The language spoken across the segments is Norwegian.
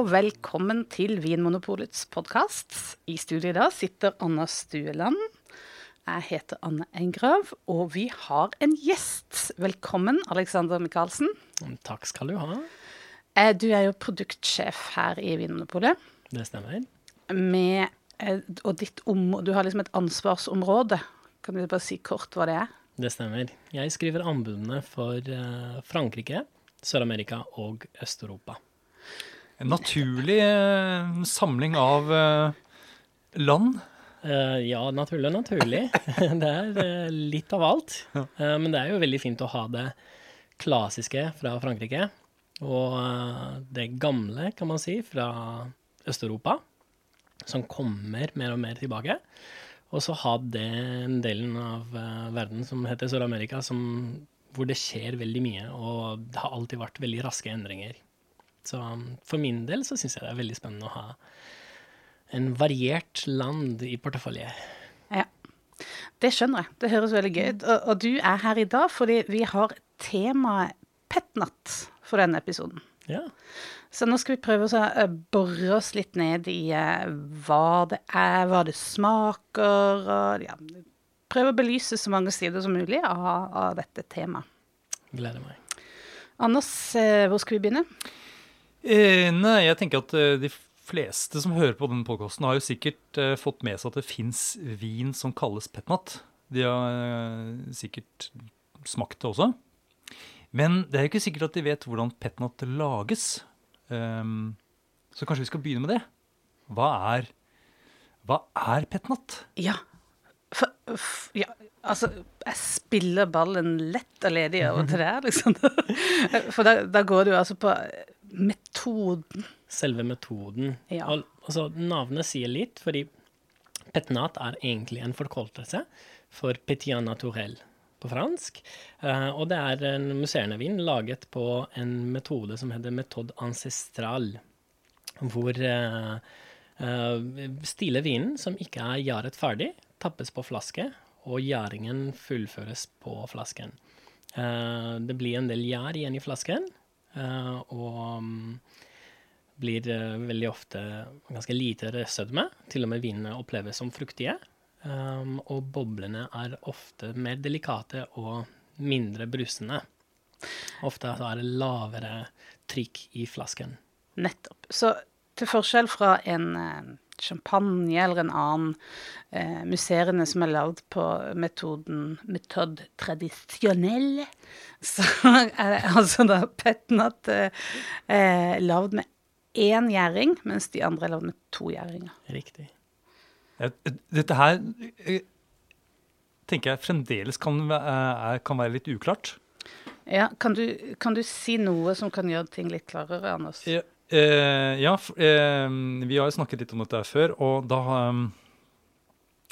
og velkommen til Vinmonopolets podkast. I studio i dag sitter Anna Stueland. Jeg heter Anne Engrav, og vi har en gjest. Velkommen, Alexander Michaelsen. Takk skal du ha. Eh, Du er jo produktsjef her i Vinmonopolet. Det stemmer. Med, eh, og ditt om, du har liksom et ansvarsområde. Kan du bare si kort hva det er? Det stemmer. Jeg skriver anbudene for eh, Frankrike, Sør-Amerika og Øst-Europa. En naturlig eh, samling av eh, land. Eh, ja, naturlig og naturlig. det er litt av alt. Men det er jo veldig fint å ha det klassiske fra Frankrike, og det gamle, kan man si, fra Øst-Europa, som kommer mer og mer tilbake. Og så ha den delen av verden som heter Sør-Amerika, hvor det skjer veldig mye, og det har alltid vært veldig raske endringer. Så um, for min del så syns jeg det er veldig spennende å ha en variert land i portefølje. Ja. Det skjønner jeg. Det høres veldig gøy ut. Og, og du er her i dag fordi vi har temaet Petnat for denne episoden. Ja. Så nå skal vi prøve å eh, bore oss litt ned i eh, hva det er, hva det smaker, og ja, prøve å belyse så mange sider som mulig av, av dette temaet. Gleder meg. Anders, eh, hvor skal vi begynne? Eh, nei, jeg tenker at eh, de fleste som hører på denne podkasten, har jo sikkert eh, fått med seg at det fins vin som kalles petnat. De har eh, sikkert smakt det også. Men det er jo ikke sikkert at de vet hvordan petnat lages. Um, så kanskje vi skal begynne med det. Hva er, hva er petnat? Ja. For, f, ja, altså, jeg spiller ballen lett og ledig over til deg, liksom. For da, da går det jo altså på metoden. Selve metoden. Ja. Og, altså, navnet sier litt, fordi petnat er egentlig en forkortelse for petit naturel på fransk. Uh, og det er en musserende vin laget på en metode som heter metode ancestral, hvor uh, stille vinen, som ikke er gjæret ferdig, tappes på flaske, og gjæringen fullføres på flasken. Eh, det blir en del gjær igjen i flasken, eh, og mm, blir eh, veldig ofte ganske lite sødme. Til og med vinene oppleves som fruktige. Um, og boblene er ofte mer delikate og mindre brusende. Ofte er det lavere trykk i flasken. Nettopp. Så til forskjell fra en eh, champagne eller en annen eh, musserende som er lagd på metoden metode tradisjonell, så er det altså da petnat eh, eh, lagd med én gjæring, mens de andre er lagd med to gjæringer. Riktig. Eh, Dette her eh, tenker jeg fremdeles kan, er, kan være litt uklart. Ja, kan du, kan du si noe som kan gjøre ting litt klarere, Anders? Ja, eh, ja eh, vi har jo snakket litt om dette før, og da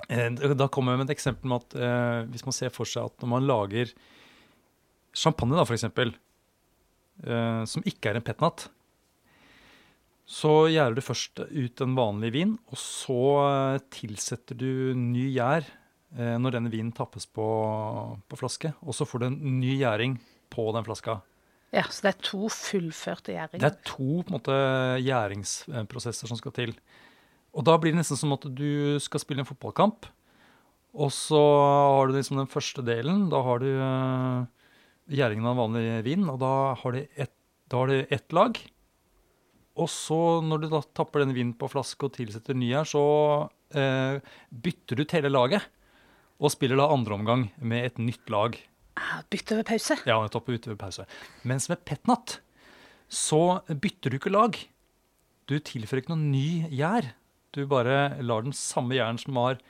eh, Da kommer jeg med et eksempel med at eh, hvis man ser for seg at når man lager champagne, da, eksempel, eh, som ikke er en petnat, så gjærer du først ut en vanlig vin, og så eh, tilsetter du ny gjær eh, når denne vinen tappes på, på flaske, og så får du en ny gjæring på den flaska. Ja, så det er to fullførte Det er to på en måte, gjæringsprosesser som skal til. Og da blir det nesten som at du skal spille en fotballkamp. Og så har du liksom den første delen. Da har du uh, gjæringen av vanlig vin, og da har du ett, ett lag. Og så, når du da tapper denne vinen på flaske og tilsetter ny her, så eh, bytter du ut hele laget. Og spiller da andre omgang med et nytt lag. Ah, Bytte ved pause. Ja, nettopp ved pause. Mens med petnat så bytter du ikke lag. Du tilfører ikke noe ny gjær. Du bare lar den samme gjæren som har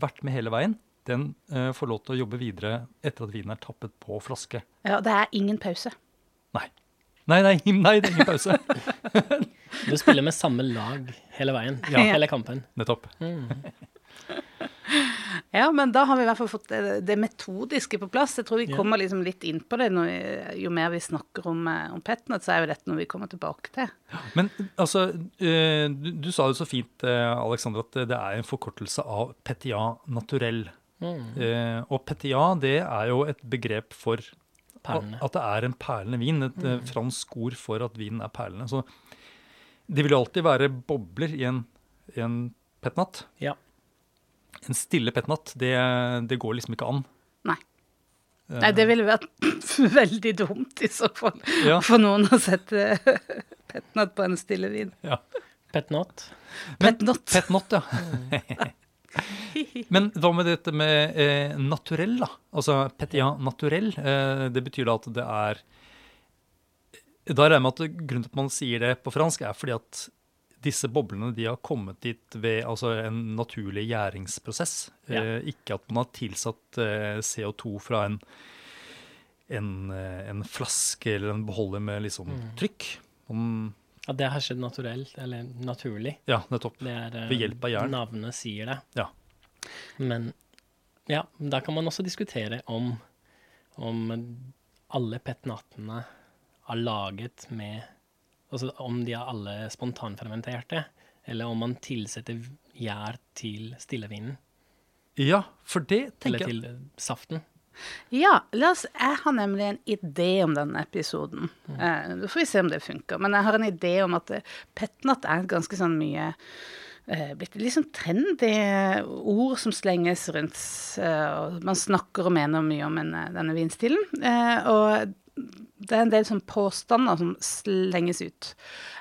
vært med hele veien, den eh, får lov til å jobbe videre etter at vinen er tappet på flaske. Ja, det er ingen pause. Nei. Nei, nei, nei det er ingen pause. Du spiller med samme lag hele veien. Ja. Hele kampen. Nettopp. Ja, men da har vi i hvert fall fått det, det metodiske på plass. Jeg tror vi kommer liksom litt inn på det når, vi- jo mer vi snakker om, eh, om petnat, så er jo dette noe vi kommer tilbake til. Men altså, eh, du, du sa det så fint, eh, Alexander, at det er en forkortelse av petia naturell. Mm. Eh, og petia, det er jo et begrep for Perlene. At, at det er en perlende vin. Et mm. fransk ord for at vinen er perlende. Så Det vil jo alltid være bobler i en, i en petnat. Ja. En stille pettnatt, det, det går liksom ikke an. Nei. Nei, det ville vært veldig dumt i så fall Ja. for noen å sette pettnatt på en stille vin. Ja. Petnot. Petnot. Petnot, ja. Men hva med dette med eh, naturell, da? Altså petia naturell. Eh, det betyr da at det er Da regner jeg med at grunnen til at man sier det på fransk, er fordi at disse boblene de har kommet dit ved altså, en naturlig gjæringsprosess. Ja. Eh, ikke at man har tilsatt eh, CO2 fra en, en, eh, en flaske eller en beholder med liksom trykk. Man, Ja, det har skjedd naturelt, eller naturlig. ja, nettopp. Det er eh, Ved hjelp av jern. Navnet sier det. Ja. Men ja, da kan man også diskutere om, om alle petnatene er laget med Altså om de er alle spontanfermenterte, eller om man tilsetter gjær til stillevinen, Ja, for det tenker jeg Eller til saften. Ja, la oss, jeg har nemlig en idé om denne episoden. Eh, Da får vi se om det funker. Men jeg har en idé om at eh, petnat er ganske sånn mye eh, blitt litt sånn trendy ord som slenges rundt. eh, og man snakker og mener mye om en, eh, denne vinstilen. Eh, og det er en del sånn påstander som slenges ut.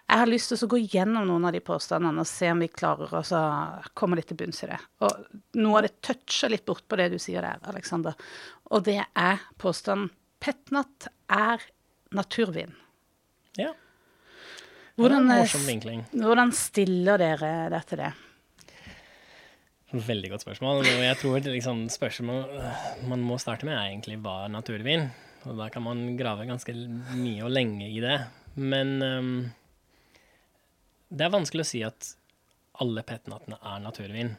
Jeg har lyst til å gå gjennom noen av de påstandene og se om vi klarer å komme litt til bunns i det. Og noe av det toucher litt bort på det du sier der, Aleksander. Og det er påstanden Petnat er naturvin. Ja. Hvordan, hvordan stiller dere dere til det? Veldig godt spørsmål. Jeg tror liksom spørsmål man må starte med, er egentlig hva er naturvin? Og da kan man grave ganske mye og lenge i det. Men um, det er vanskelig å si at alle petnatene er naturvin.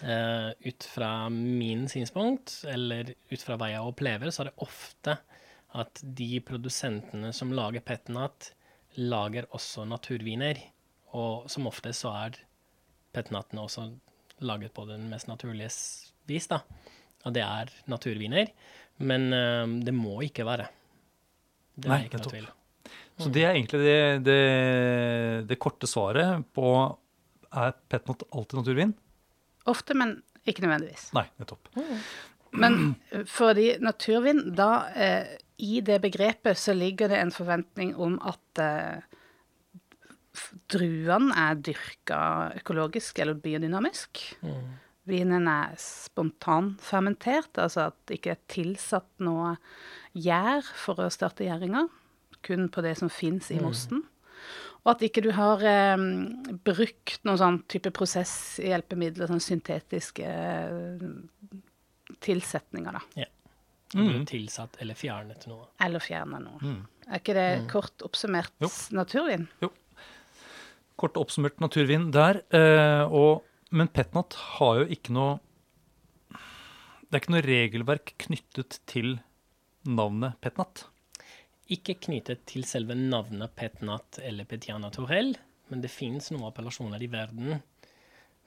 Uh, ut fra min synspunkt, eller ut fra hva jeg opplever, så er det ofte at de produsentene som lager petnat, lager også naturviner. Og som oftest så er petnatene også laget på den mest naturlige vis, da. Og det er naturviner. Men uh, det må ikke være. Det Nei, ikke nettopp. tvil. Så det er egentlig det, det, det korte svaret på er petnot alltid naturvin? Ofte, men ikke nødvendigvis. Nei, nettopp. Men eh, fordi naturvin, da eh, I det begrepet så ligger det en forventning om at eh, druene er dyrka økologisk eller biodynamisk. Vinen er spontanfermentert, altså at det ikke er tilsatt noe gjær for å starte gjæringa. Kun på det som fins i mosten. Og at ikke du har eh, brukt noen sånn type prosesshjelpemidler, sånn syntetiske eh, tilsetninger, da. Du Mm. tilsatt eller fjernet noe. Eller fjernet noe. Er ikke det kort oppsummert Jo. naturvin? Kort oppsummert naturvin der. Eh, og, men petnat har jo ikke noe Det er ikke noe regelverk knyttet til navnet petnat. Ikke knyttet til selve navnet Petnat eller Petiana Torell, men det fins noen appellasjoner i verden,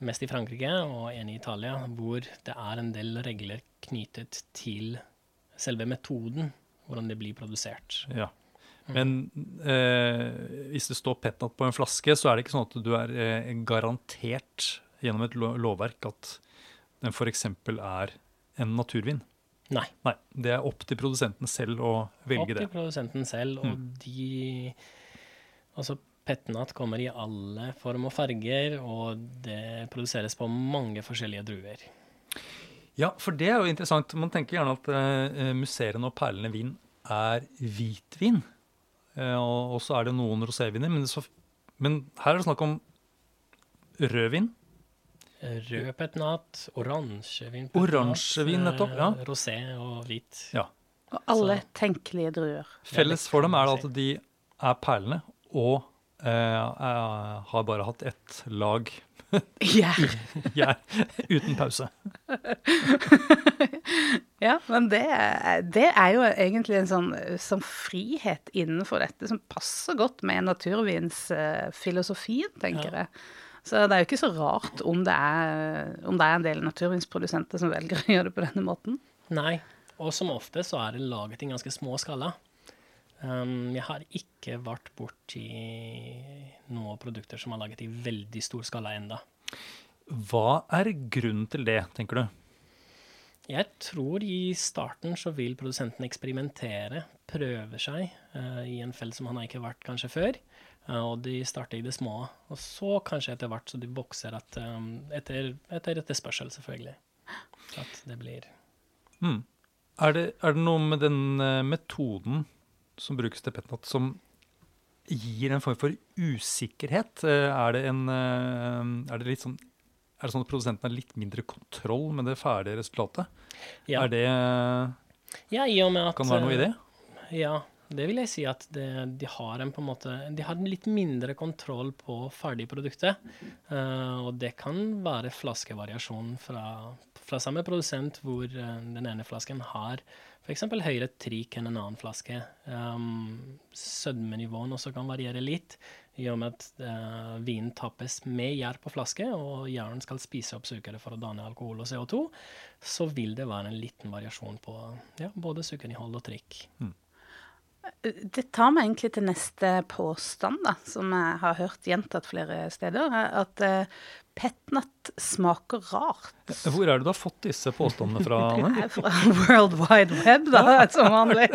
mest i Frankrike og en i Italia, hvor det er en del regler knyttet til selve metoden, hvordan det blir produsert. Ja. Men eh, hvis det står petnat på en flaske, så er det ikke sånn at du er eh, garantert gjennom et lovverk at den f.eks. er en naturvin. Nei. Nei, det er opp til produsenten selv å velge det. Opp til det. produsenten selv, og de Altså, Petnat kommer i alle form og farger, og det produseres på mange forskjellige druer. Ja, for det er jo interessant. Man tenker gjerne at uh, musserende og perlende vin er hvitvin. Uh, og, og så er det noen roséviner. Men, men her er det snakk om rødvin. Rød petnat, oransjevin Oransjevin, nettopp, ja. eh, Rosé og hvit. Ja. Og alle tenkelige druer. Felles for dem er det at de er perlende og eh, er, har bare hatt ett lag Gjær. gjær uten pause. Ja, men det, er- det er jo egentlig en sånn, sånn frihet innenfor dette som passer godt med naturvinsfilosofien, tenker jeg. Så det er jo ikke så rart om det er, om det er en del naturvinsprodusenter som velger å gjøre det på denne måten. Nei, og som ofte så er det laget i ganske små skala. Um, jeg har ikke vært borti noen produkter som er laget i veldig stor skala enda. Hva er grunnen til det, tenker du? Jeg tror i starten så vil produsenten eksperimentere, prøve seg uh, i en felt som han har ikke vært kanskje før. Uh, og de starter i det små. Og så kanskje etter hvert så de vokser at, um, etter, etter etterspørsel, selvfølgelig. At det blir mm. er, det, er, det, noe med den uh, metoden som brukes til petnat, som gir en form for usikkerhet? er det en Er det litt sånn er det sånn at produsenten har litt mindre kontroll med det ferdige resultatet? Ja. Er det ja, i og med at, Kan det være noe i det? Ja, det vil jeg si at det, de har en på en måte De har litt mindre kontroll på ferdigproduktet. Uh, og det kan være flaskevariasjon fra, fra samme produsent, hvor uh, den ene flasken har f.eks. høyere trik enn en annen flaske. Um, sødmenivåen også kan variere litt, i og med at uh, vinen tappes med gjær på flaske, og gjæren skal spise opp sukkeret for å danne alkohol og CO2, så vil det være en liten variasjon på ja, både sukkerinnhold og trikk. Mm. Det tar meg egentlig til neste påstand, da, som jeg har hørt gjentatt flere steder. At uh, petnat smaker rart. Hvor er det du har fått disse påstandene fra? Anne? fra World Wide Web, da, som vanlig.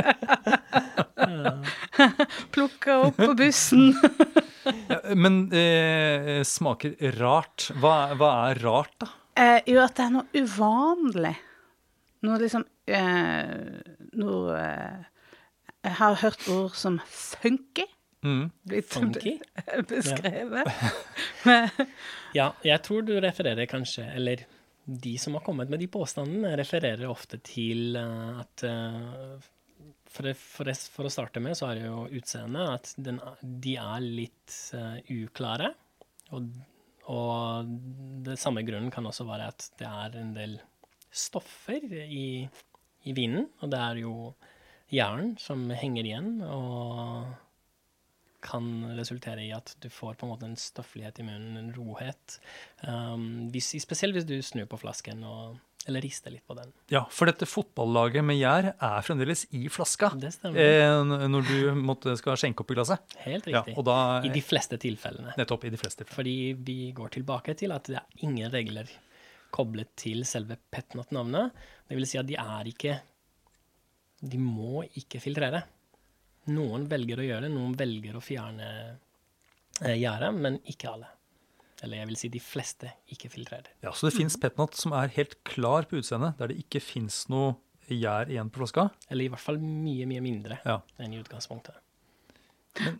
Plukka opp på bussen. ja, men eh, smaker rart. Hva, hva, er rart, da? Eh, jo, at det er noe uvanlig. Noe liksom Noe jeg har hørt ord som funky. Mm. Blitt funky? beskrevet. ja, jeg tror du refererer kanskje, eller de som har kommet med de påstandene, refererer ofte til uh, at uh, for, for, for, å starte med, så er det jo utseendet at den, de er litt uh, uklare. Og, og det samme grunnen kan også være at det er en del stoffer i, i vinen, og det er jo jern som henger igjen, og kan resultere i at du får på en måte en stofflighet i munnen, en rohet. Um, hvis, spesielt hvis du snur på flasken og, eller rister litt på den. Ja, for dette fotballaget med gjær er fremdeles i flaska det eh, når du måtte, skal skjenke opp i glasset. Helt riktig. Ja, da, I de fleste tilfellene. Nettopp, i de fleste tilfellene. Fordi vi går tilbake til at det er ingen regler koblet til selve petnat-navnet. Det vil si at de er ikke de må ikke filtrere. Noen velger å gjøre det, noen velger å fjerne eh, gjerdet, men ikke alle. Eller jeg vil si de fleste ikke filtrerer. Ja, Så det fins petnat som er helt klar på utseendet, der det ikke fins noe gjær igjen på flaska? Eller i hvert fall mye, mye mindre ja. enn i utgangspunktet.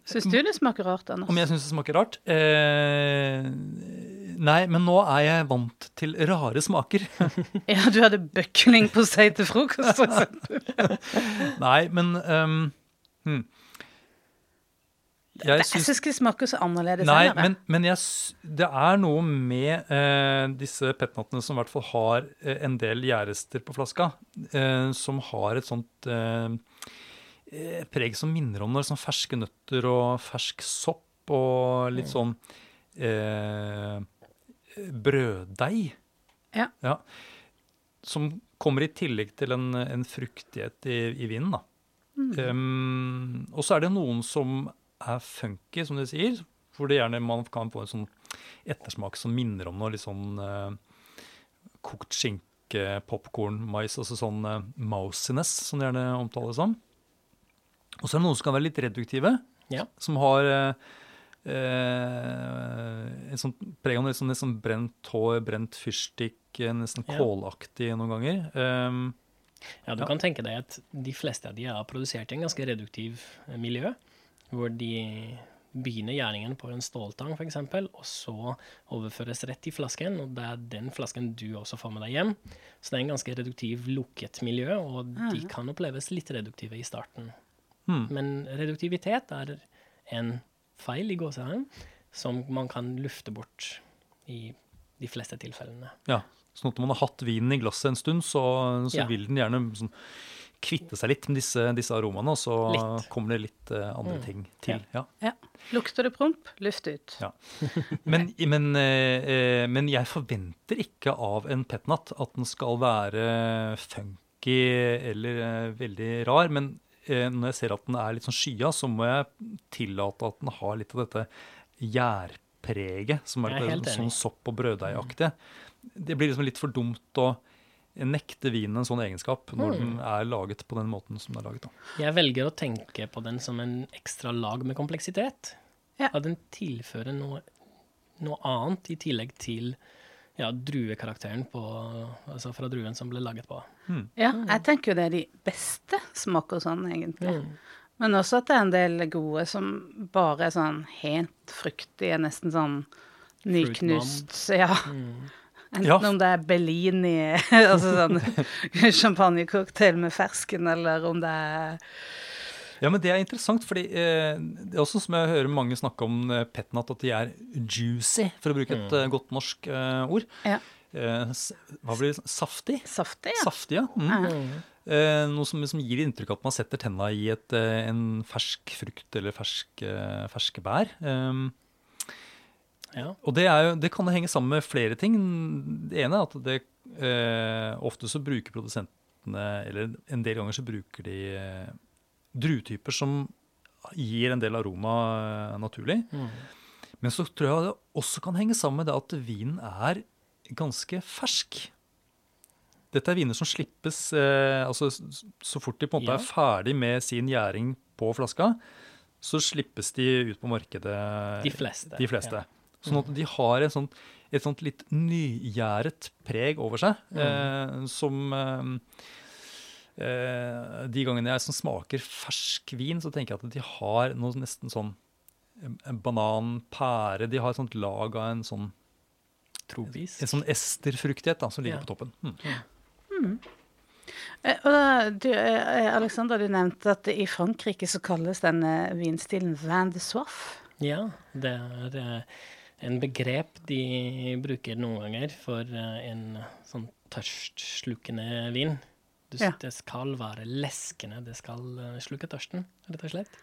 Syns du det smaker rart, Anders? Om jeg syns det smaker rart? Eh, nei, men nå er jeg vant til rare smaker. ja, du hadde bøkling på seg til frokost, nei, men um, hmm. Jeg syns, ikke det smaker så annerledes. Nei, men, men jeg, det er noe med eh, disse petnattene som i hvert fall har eh, en del gjærester på flaska, eh, som har et sånt eh, Eh, preg som minner om noe sånn ferske nøtter og fersk sopp og litt sånn eh, brøddeig. Ja. ja. Som kommer i tillegg til en, en fruktighet i, i vinen. da. Mm. Um, og så er det noen som er funky, som de sier. Hvor det gjerne man kan få en sånn ettersmak som minner om noe litt sånn uh, kokt skinke, popkorn, mais. Altså sånn uh, mousiness, som det gjerne omtales som. Og så er det noen som kan være litt reduktive, ja. som har eh, eh en sånn preg av nesten, sånn brent hår, brent fyrstikk, eh, nesten ja. kålaktig noen ganger. Um, ja, du ja. kan tenke deg at de fleste av de er produsert i en ganske reduktiv eh, miljø, hvor de begynner gjerningen på en ståltang f.eks., og så overføres rett i flasken, og det er den flasken du også får med deg hjem. Så det er en ganske reduktiv, lukket miljø, og de kan oppleves litt reduktive i starten. Mm. Men reduktivitet er en feil i gåsehudet som man kan lufte bort i de fleste tilfellene. Ja, sånn at når man har hatt vinen i glasset en stund, så, så ja. vil den gjerne sånn, kvitte seg litt med disse, disse aromaene, og så litt. kommer det litt uh, andre mm. ting til. Ja. ja. Lukter det promp, luft ut. Ja. Men, men, uh, men, jeg forventer ikke av en petnat at den skal være funky eller uh, veldig rar. Men når jeg ser at den er litt sånn skya, så må jeg tillate at den har litt av dette gjærpreget, som er er litt sånn sopp- og brøddeigaktig. Det blir liksom litt for dumt å nekte vinen en sånn egenskap når Mm. den er laget på den måten som den er laget. Da. Jeg velger å tenke på den som en ekstra lag med kompleksitet. Ja. At den tilfører noe, noe annet i tillegg til ja, druekarakteren på, altså fra druen som ble laget på. Ja, jeg tenker jo det er de beste smaker sånn, egentlig. Mm. Men også at det er en del gode som bare er sånn helt fruktige, nesten sånn nyknust. Ja. Enten Ja. om det er Bellini, altså sånn champagnecocktail med fersken, eller om det er Ja, men det er interessant, fordi eh, det er også som jeg hører mange snakke om eh, petnat, at de er juicy, for å bruke et eh, godt norsk eh, ord. Ja. Eh, s- hva blir det? Saftig? saftig, ja. Saftig, ja. Mm. Eh, noe som, som gir inntrykk av at man setter tenna i et, eh, en fersk frukt eller fersk, eh, ferske bær. Eh, Ja. og det, er jo, det kan henge sammen med flere ting. Det ene er at det eh, ofte så bruker produsentene, eller en del ganger så bruker de eh, druetyper som gir en del aroma eh, naturlig. Mm. Men så tror jeg det også kan henge sammen med det at vinen er ganske fersk. Dette er viner som slippes eh, altså Så fort de på en måte Ja. er ferdig med sin gjæring på flaska, så slippes de ut på markedet. De fleste. De fleste. Ja. Sånn at de har et sånt, et sånt litt nygjæret preg over seg, eh, som eh, eh, De gangene jeg smaker fersk vin, så tenker jeg at de har noe nesten sånn eh, banan, pære De har et sånt lag av en sånn, Tropisk. en sånn esterfruktighet da, som ligger Ja. på toppen. Mm. Eh, Og da, du, eh, Alexander, du nevnte at i Frankrike så kalles denne vinstilen vin de soif. Ja, det er eh, en begrep de bruker noen ganger for eh, en sånn tørstslukkende vin. Du, Ja. Det skal være leskende, det skal eh, slukke tørsten, rett og slett.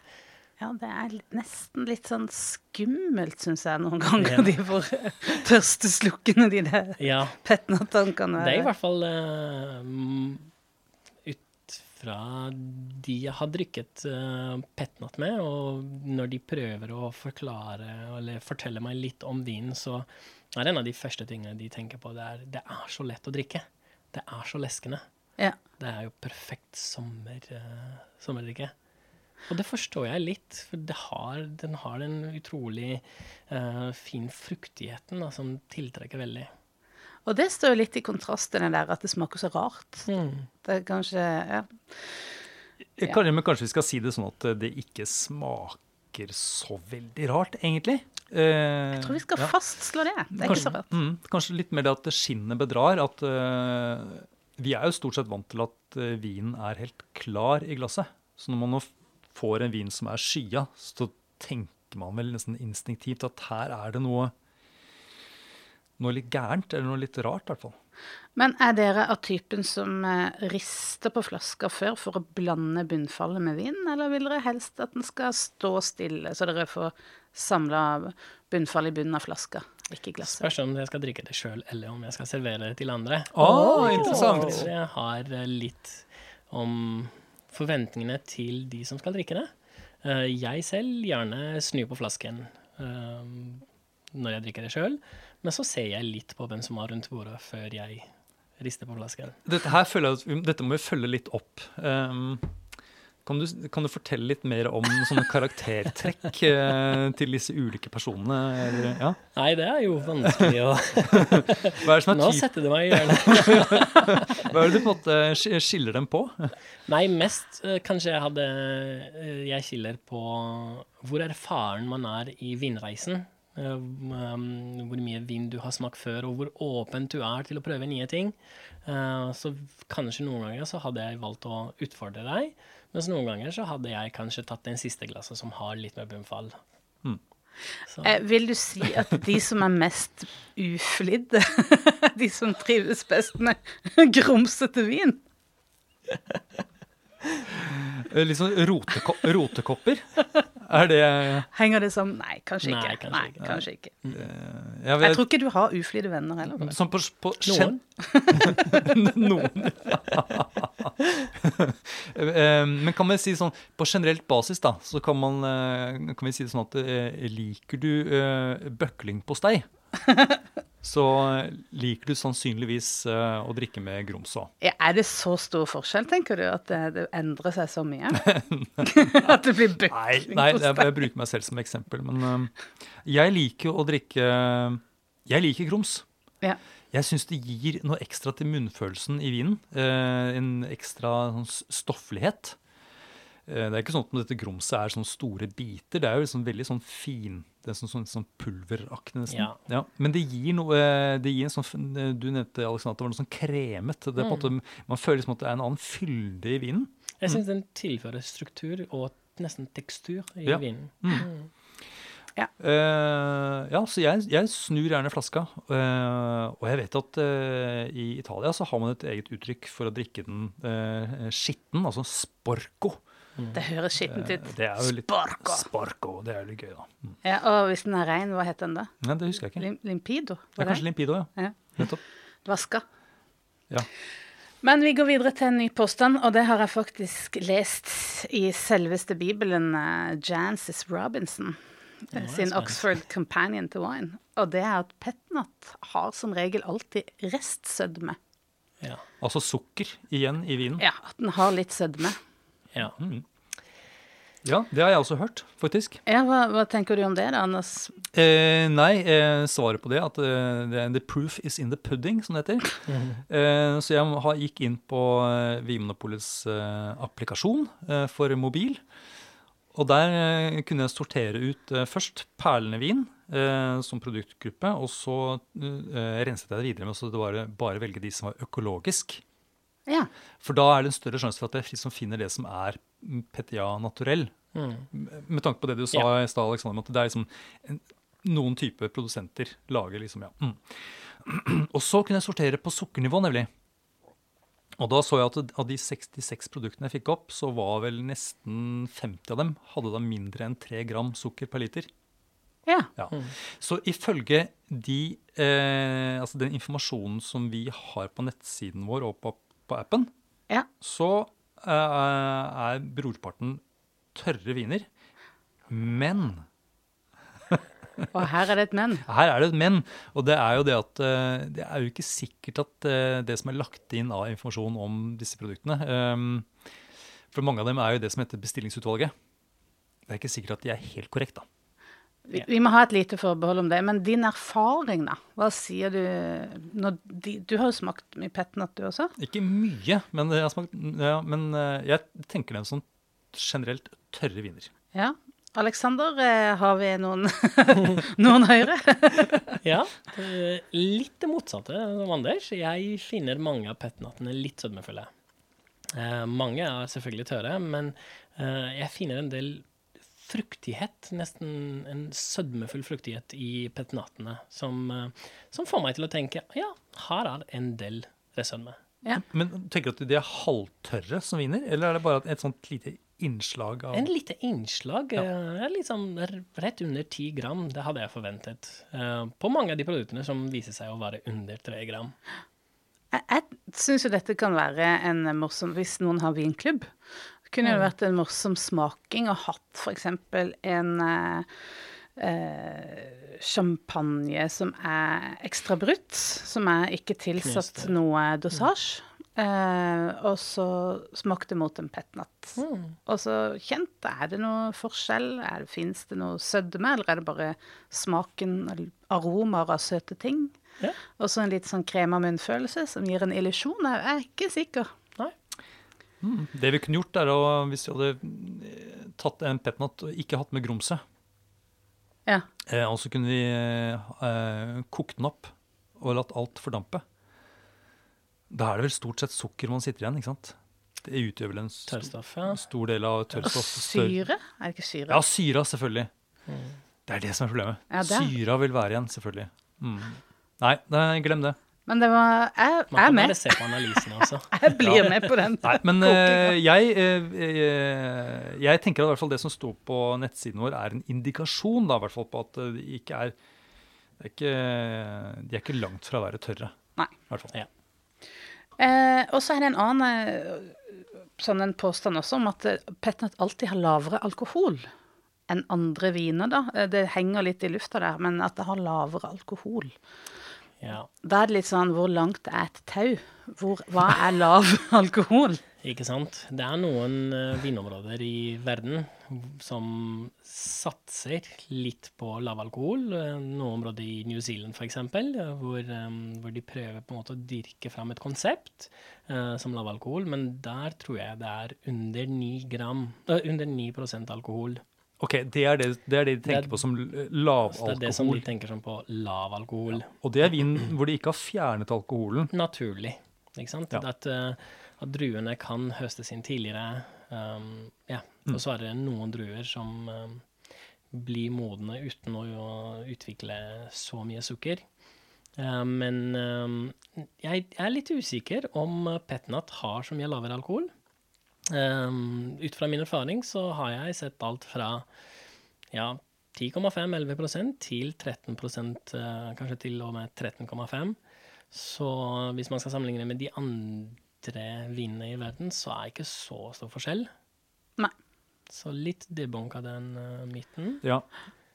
Ja, det er litt- nesten litt sånn skummelt, syns jeg, noen ganger, Ja. de får tørsteslukkende, de der Ja, petnatankene. det er i hvert fall mm, ut fra de jeg har drikket uh, petnat med, og når de prøver å forklare eller fortelle meg litt om vinen, så er det en av de første tingene de tenker på, det er det er så lett å drikke. Det er så leskende. Ja. Det er jo perfekt sommer, uh, sommerdrikke. Og det forstår jeg litt, for det har, den har den utrolig uh, fin fruktigheten da, som tiltrekker veldig. Og det står jo litt i kontrast til den der at det smaker så rart. Det er kanskje Ja. ja. kan- Men kanskje vi skal si det sånn at det ikke smaker så veldig rart, egentlig. Eh, Jeg tror vi skal ja. fastslå det. Det er ikke så rart. Mm, kanskje litt mer det at skinnet bedrar. At eh, vi er jo stort sett vant til at eh, vinen er helt klar i glasset. Så når man nå får en vin som er skya, så tenker man vel nesten instinktivt at her er det noe noe litt gærent, eller noe litt rart, i hvert fall. Men er dere av typen som eh, rister på flaska før for å blande bunnfallet med vin, eller vil dere helst at den skal stå stille, så dere får samla bunnfallet i bunnen av flaska, ikke glasset? Spørs om jeg skal drikke det sjøl, eller om jeg skal servere det til andre. Oh, interessant. Jeg har eh, litt om forventningene til de som skal drikke det. Eh, Jeg selv gjerne snur på flasken når jeg drikker det sjøl, men så ser jeg litt på hvem som var rundt bordet før jeg rister på flasken. Dette, her føler jeg at dette må vi følge litt opp. Um, kan, du, kan du fortelle litt mer om sånne karaktertrekk eh, til disse ulike personene? Eller, ja? Nei, det er jo vanskelig å Hva er det som er Nå setter du meg i hjørnet. hva er det du på en måte skiller dem på? Nei, mest eh, kanskje jeg hadde eh, Jeg skiller på hvor erfaren man er i vinreisen. Eh, hvor mye vin du har smakt før, og hvor åpent du er til å prøve nye ting. Eh, så kanskje noen ganger så hadde jeg valgt å utfordre deg, mens noen ganger så hadde jeg kanskje tatt den siste glasset som har litt mer bunnfall. Mm. Eh, vil du si at de som er mest uflidde, de som trives best med grumsete vin? Eh, Litt sånn roteko rotekopper? Er det Henger det sammen? Nei, kanskje Nei, ikke. kanskje Nei, ikke. kanskje ikke. jeg Jeg vet, tror ikke du har uflidde venner heller. Sånn på, på Noen. Noen. Eh, Men kan vi si sånn, på generelt basis, da, så kan, man, eh, kan vi si det sånn at eh, liker du uh, bøklingpostei, så eh, liker du sannsynligvis eh, å drikke med grums òg. Ja, er det så stor forskjell, tenker du, at det, det endrer seg så mye? at det blir bøkling nei nei jeg, jeg bruker meg selv som eksempel. Men eh, jeg liker å drikke Jeg liker grums. Ja. Jeg syns det gir noe ekstra til munnfølelsen i vinen. eh, en ekstra sånn, stofflighet. Eh, det er ikke sånn at dette grumset er sånne store biter. Det er jo liksom veldig sånn fin Det er sånn, sånn, sånn pulveraktig, nesten. Ja. Men det gir noe det gir en sånn, Du nevnte Alexander, at det var noe sånn kremet. Det er på en måte, man føler liksom at det er en annen fylde i vinen. Jeg syns den tilfører struktur og nesten tekstur i Ja. vinen. Mm. ja, så jeg, jeg snur gjerne flaska. Uh, og jeg vet at uh, i Italia så har man et eget uttrykk for å drikke den uh, skitten, altså sporco. Det høres skittent ut. Det er jo litt Sparko. Sparko. Det er jo litt gøy, da. Mm. Ja, og hvis den er rein, hva heter den da? Nei, det husker jeg ikke. Lim Limpido? Det Var kanskje Limpido, ja. Ja. Vaska. Ja. Men vi går videre til en ny påstand, og det har jeg faktisk lest i selveste Bibelen, uh, Jancis Robinson sin. Oxford Companion to Wine. Og det er at petnat har som regel alltid restsødme. Ja. Altså sukker igjen i vinen. Ja, at den har litt sødme. Ja. Ja, det har jeg også hørt, faktisk. Ja, hva, hva tenker du om det da, Anders? Eh, nei, eh, svaret på det at uh, er the proof is in the pudding, som det heter. eh, så jeg har, gikk inn på uh, Vinmonopolets uh, applikasjon eh, for mobil. Og der eh, kunne jeg sortere ut eh, først perlende vin eh, som produktgruppe, og så eh, renset jeg det videre med så det var bare velge de som var økologisk. Ja. For da er det en større sjanse for at jeg liksom finner det som er mm, Petia naturell. Mm. Med tanke på det du sa i stad, Alexander, at det er liksom en, noen type produsenter lager liksom, ja. Mm. Og så kunne jeg sortere på sukkernivå, nemlig. Og da så jeg at av de 66 produktene jeg fikk opp, så var vel nesten 50 av dem hadde da mindre enn 3 gram sukker per liter. Ja. Ja. Så ifølge de, eh, altså den informasjonen som vi har på nettsiden vår og på, på appen, Ja. så uh, er brorparten tørre viner. Men Og her er det et men. her er det et men. Og det er jo det at uh, det er jo ikke sikkert at uh, det som er lagt inn av informasjon om disse produktene um, For mange av dem er jo det som heter bestillingsutvalget. Det er ikke sikkert at de er helt korrekt, da. Vi, vi må ha et lite forbehold om det. Men din erfaring, da? Hva sier du når de, Du har jo smakt mye petnat, du også? Ikke mye, men jeg, har smakt, ja, men eh, jeg tenker dem som generelt tørre viner. Ja. Alexander, eh, har vi noen, noen høyre? Ja, litt det motsatte som Anders. Jeg finner mange av petnatene litt sødmefulle. Eh, mange er selvfølgelig tørre, men eh, jeg finner en del fruktighet, nesten en sødmefull fruktighet i petnatene, som, eh, som får meg til å tenke ja, her er en del resødme. Men tenker du at de er halvtørre som vinner, eller er det bare et sånt lite innslag av En lite innslag, Ja. sånn rett under 10 gram, det hadde jeg forventet. eh, på mange av de produktene som viser seg å være under 3 gram. Jeg, jeg syns jo dette kan være en morsom Hvis noen har vinklubb, kunne det vært en morsom smaking å hatt f.eks. en eh, eh, champagne som er ekstra brutt, som er ikke tilsatt Kneste. noe dosasje. Eh, og så smakte mot en petnat. Og så kjent, er det noe forskjell? Er det, Fins det noe sødme, eller er det bare smaken, aromaer av søte ting? Ja. Og så en litt sånn krema munnfølelse som gir en illusjon. Jeg er ikke sikker. Nei. Det vi kunne gjort, er å, hvis vi hadde eh, tatt en petnat og ikke hatt med grumset, Ja. eh, og så kunne vi eh, kokt den opp og latt alt fordampe. Da er det vel stort sett sukker man sitter igjen, ikke sant? Det utgjør vel en st Tørrstoff, ja. stor del av tørrstoff. Og syre? Er det ikke syre? Ja, syra, selvfølgelig. Det er det som er problemet. Ja, er- Syra vil være igjen, selvfølgelig. Mm. Nei, nei, glem det. Men det var Jeg, er jeg er kan med. bare se på analysen, altså. Jeg blir med på den. Nei, men uh, jeg, uh, eh, jeg tenker at i hvert fall det som står på nettsiden vår, er en indikasjon da, i hvert fall på at de ikke er, det er ikke, De er ikke langt fra å være tørre. Nei. Hvert fall. Ja. Eh, og så er det en annen eh, sånn en påstand også om at eh, Petnat alltid har lavere alkohol enn andre viner. da. Eh, Det henger litt i lufta der, men at det har lavere alkohol. Ja, Da er det litt sånn hvor langt er et tau? Hvor, hva er lav alkohol? ikke sant. Det er noen eh, vinområder i verden som satser litt på lav alkohol. Eh, Noen områder i New Zealand f.eks., hvor, eh, hvor de prøver på en måte å dyrke fram et konsept uh, som lav alkohol, men der tror jeg det er under 9 gram, uh, under 9% alkohol. Ok, det er det, det er det de Det er- tenker på som lavalkohol? Det er det som de tenker som på lav alkohol. Og det er vin hvor de ikke har fjernet alkoholen. naturlig. Ikke sant? Ja. At, eh, at druene kan høstes inn tidligere. Um, ja. Og så er det noen druer som um, blir modne uten å utvikle så mye sukker. Um, men um, jeg er litt usikker om Petnat har så mye lavere alkohol. Um, ut fra min erfaring så har jeg sett alt fra ja, 10,5-11% til 13 uh, kanskje til og med 13,5. Så hvis man skal sammenligne med de andre vinene i verden, så er det ikke så stor forskjell. Nei. Så litt debunk av den uh, myten. Ja.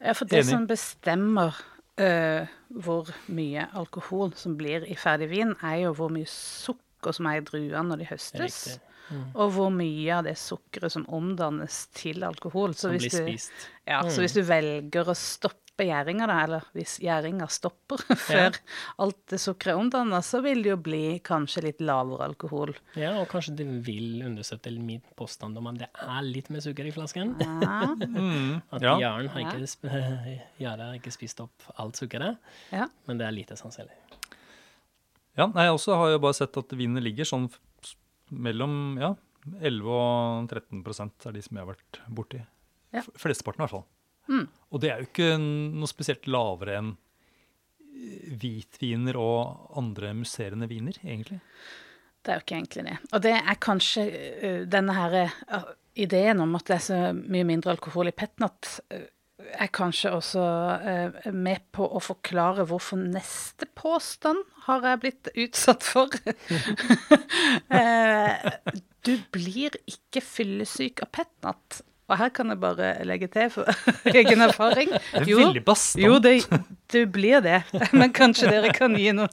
Ja, for det Enig. som bestemmer uh, hvor mye alkohol som blir i ferdig vin, er jo hvor mye sukker som er i druene når de høstes. Riktig. Mm. Og hvor mye av det sukkeret som omdannes til alkohol. Så Som hvis blir du, ja, mm. så hvis du velger å stoppe gjæringa, da, eller hvis gjæringa stopper før alt det sukkeret er omdannet, så vil det jo bli kanskje litt lavere alkohol. Ja, og kanskje det vil understøtte min påstand om at det er litt mer sukker i flasken. Ja, Mm, At ja. Jaren har Ja. ikke, har ikke spist opp alt sukkeret, ja. men det er lite sannsynlig. ja. Nei, jeg også har jo bare sett at vinet ligger sånn mellom ja, 11 og 13% er de som jeg har vært borti. Ja. Flesteparten, i hvert fall. Mm. Og det er jo ikke noe spesielt lavere enn eh, hvitviner og andre musserende viner, egentlig. Det er jo ikke egentlig det. Og det er kanskje uh, denne her uh, ideen om at det er så mye mindre alkohol i petnat, øh, er kanskje også øh, med på å forklare hvorfor neste påstand har jeg blitt utsatt for. Eh, du blir ikke fyllesyk av petnat. Og her kan jeg bare legge til for egen erfaring. Det er Jo, veldig bastant. jo, det, det, blir det. Men kanskje dere kan gi noe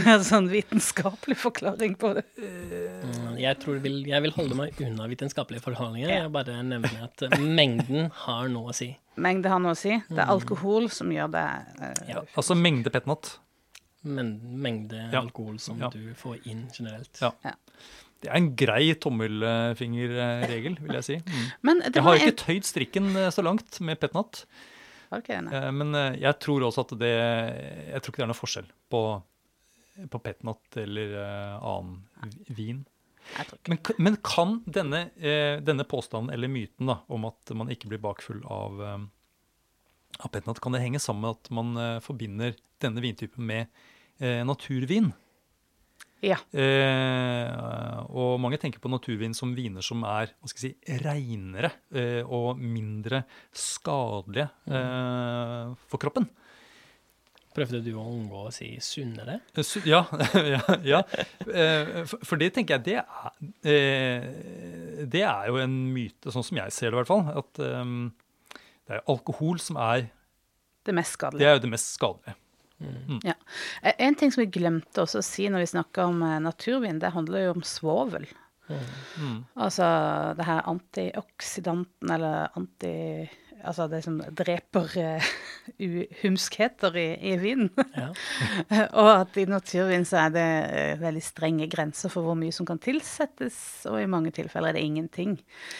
mer sånn vitenskapelig forklaring på det. Mm, Jeg tror vil, jeg vil holde meg unna vitenskapelige forhandlinger. Jeg bare nevner at eh, mengden har noe å si. Mengde har noe å si. Det er alkohol som gjør det eh, Ja. Altså mengde petnat. Men mengde Ja. alkohol som Ja. du får inn generelt. Ja. Det er en grei tommelfingerregel, vil jeg si. Mm. Jeg har ikke tøyd strikken eh, så langt med petnat, nei? eh, men eh, jeg tror også at det Jeg tror ikke det er noe forskjell på, på petnat eller annen vin. Men, men kan denne, denne påstanden eller myten da, om at man ikke blir bakfull av, av petnat, kan det henge sammen med at man forbinder denne vintypen med naturvin? Ja. Eh, og mange tenker på naturvin som viner som er hva skal jeg si, reinere eh, og mindre skadelige eh, for kroppen. Prøvde du å unngå å si sunnere? Eh, Ja, ja, ja. Eh, for, for det tenker jeg, det er, eh, det er jo en myte, sånn som jeg ser det i hvert fall. At det er alkohol som er Det mest Det er jo det mest skadelige. Ja. Eh, En ting som vi glemte også å si når vi snakka om eh, naturvin, det handler jo om svovel. Mm. Altså det her antioksidanten, eller anti... Altså det som dreper eh, uhumskheter i, i vinen. Ja. og at i naturvin så er det veldig strenge grenser for hvor mye som kan tilsettes, og i mange tilfeller er det ingenting.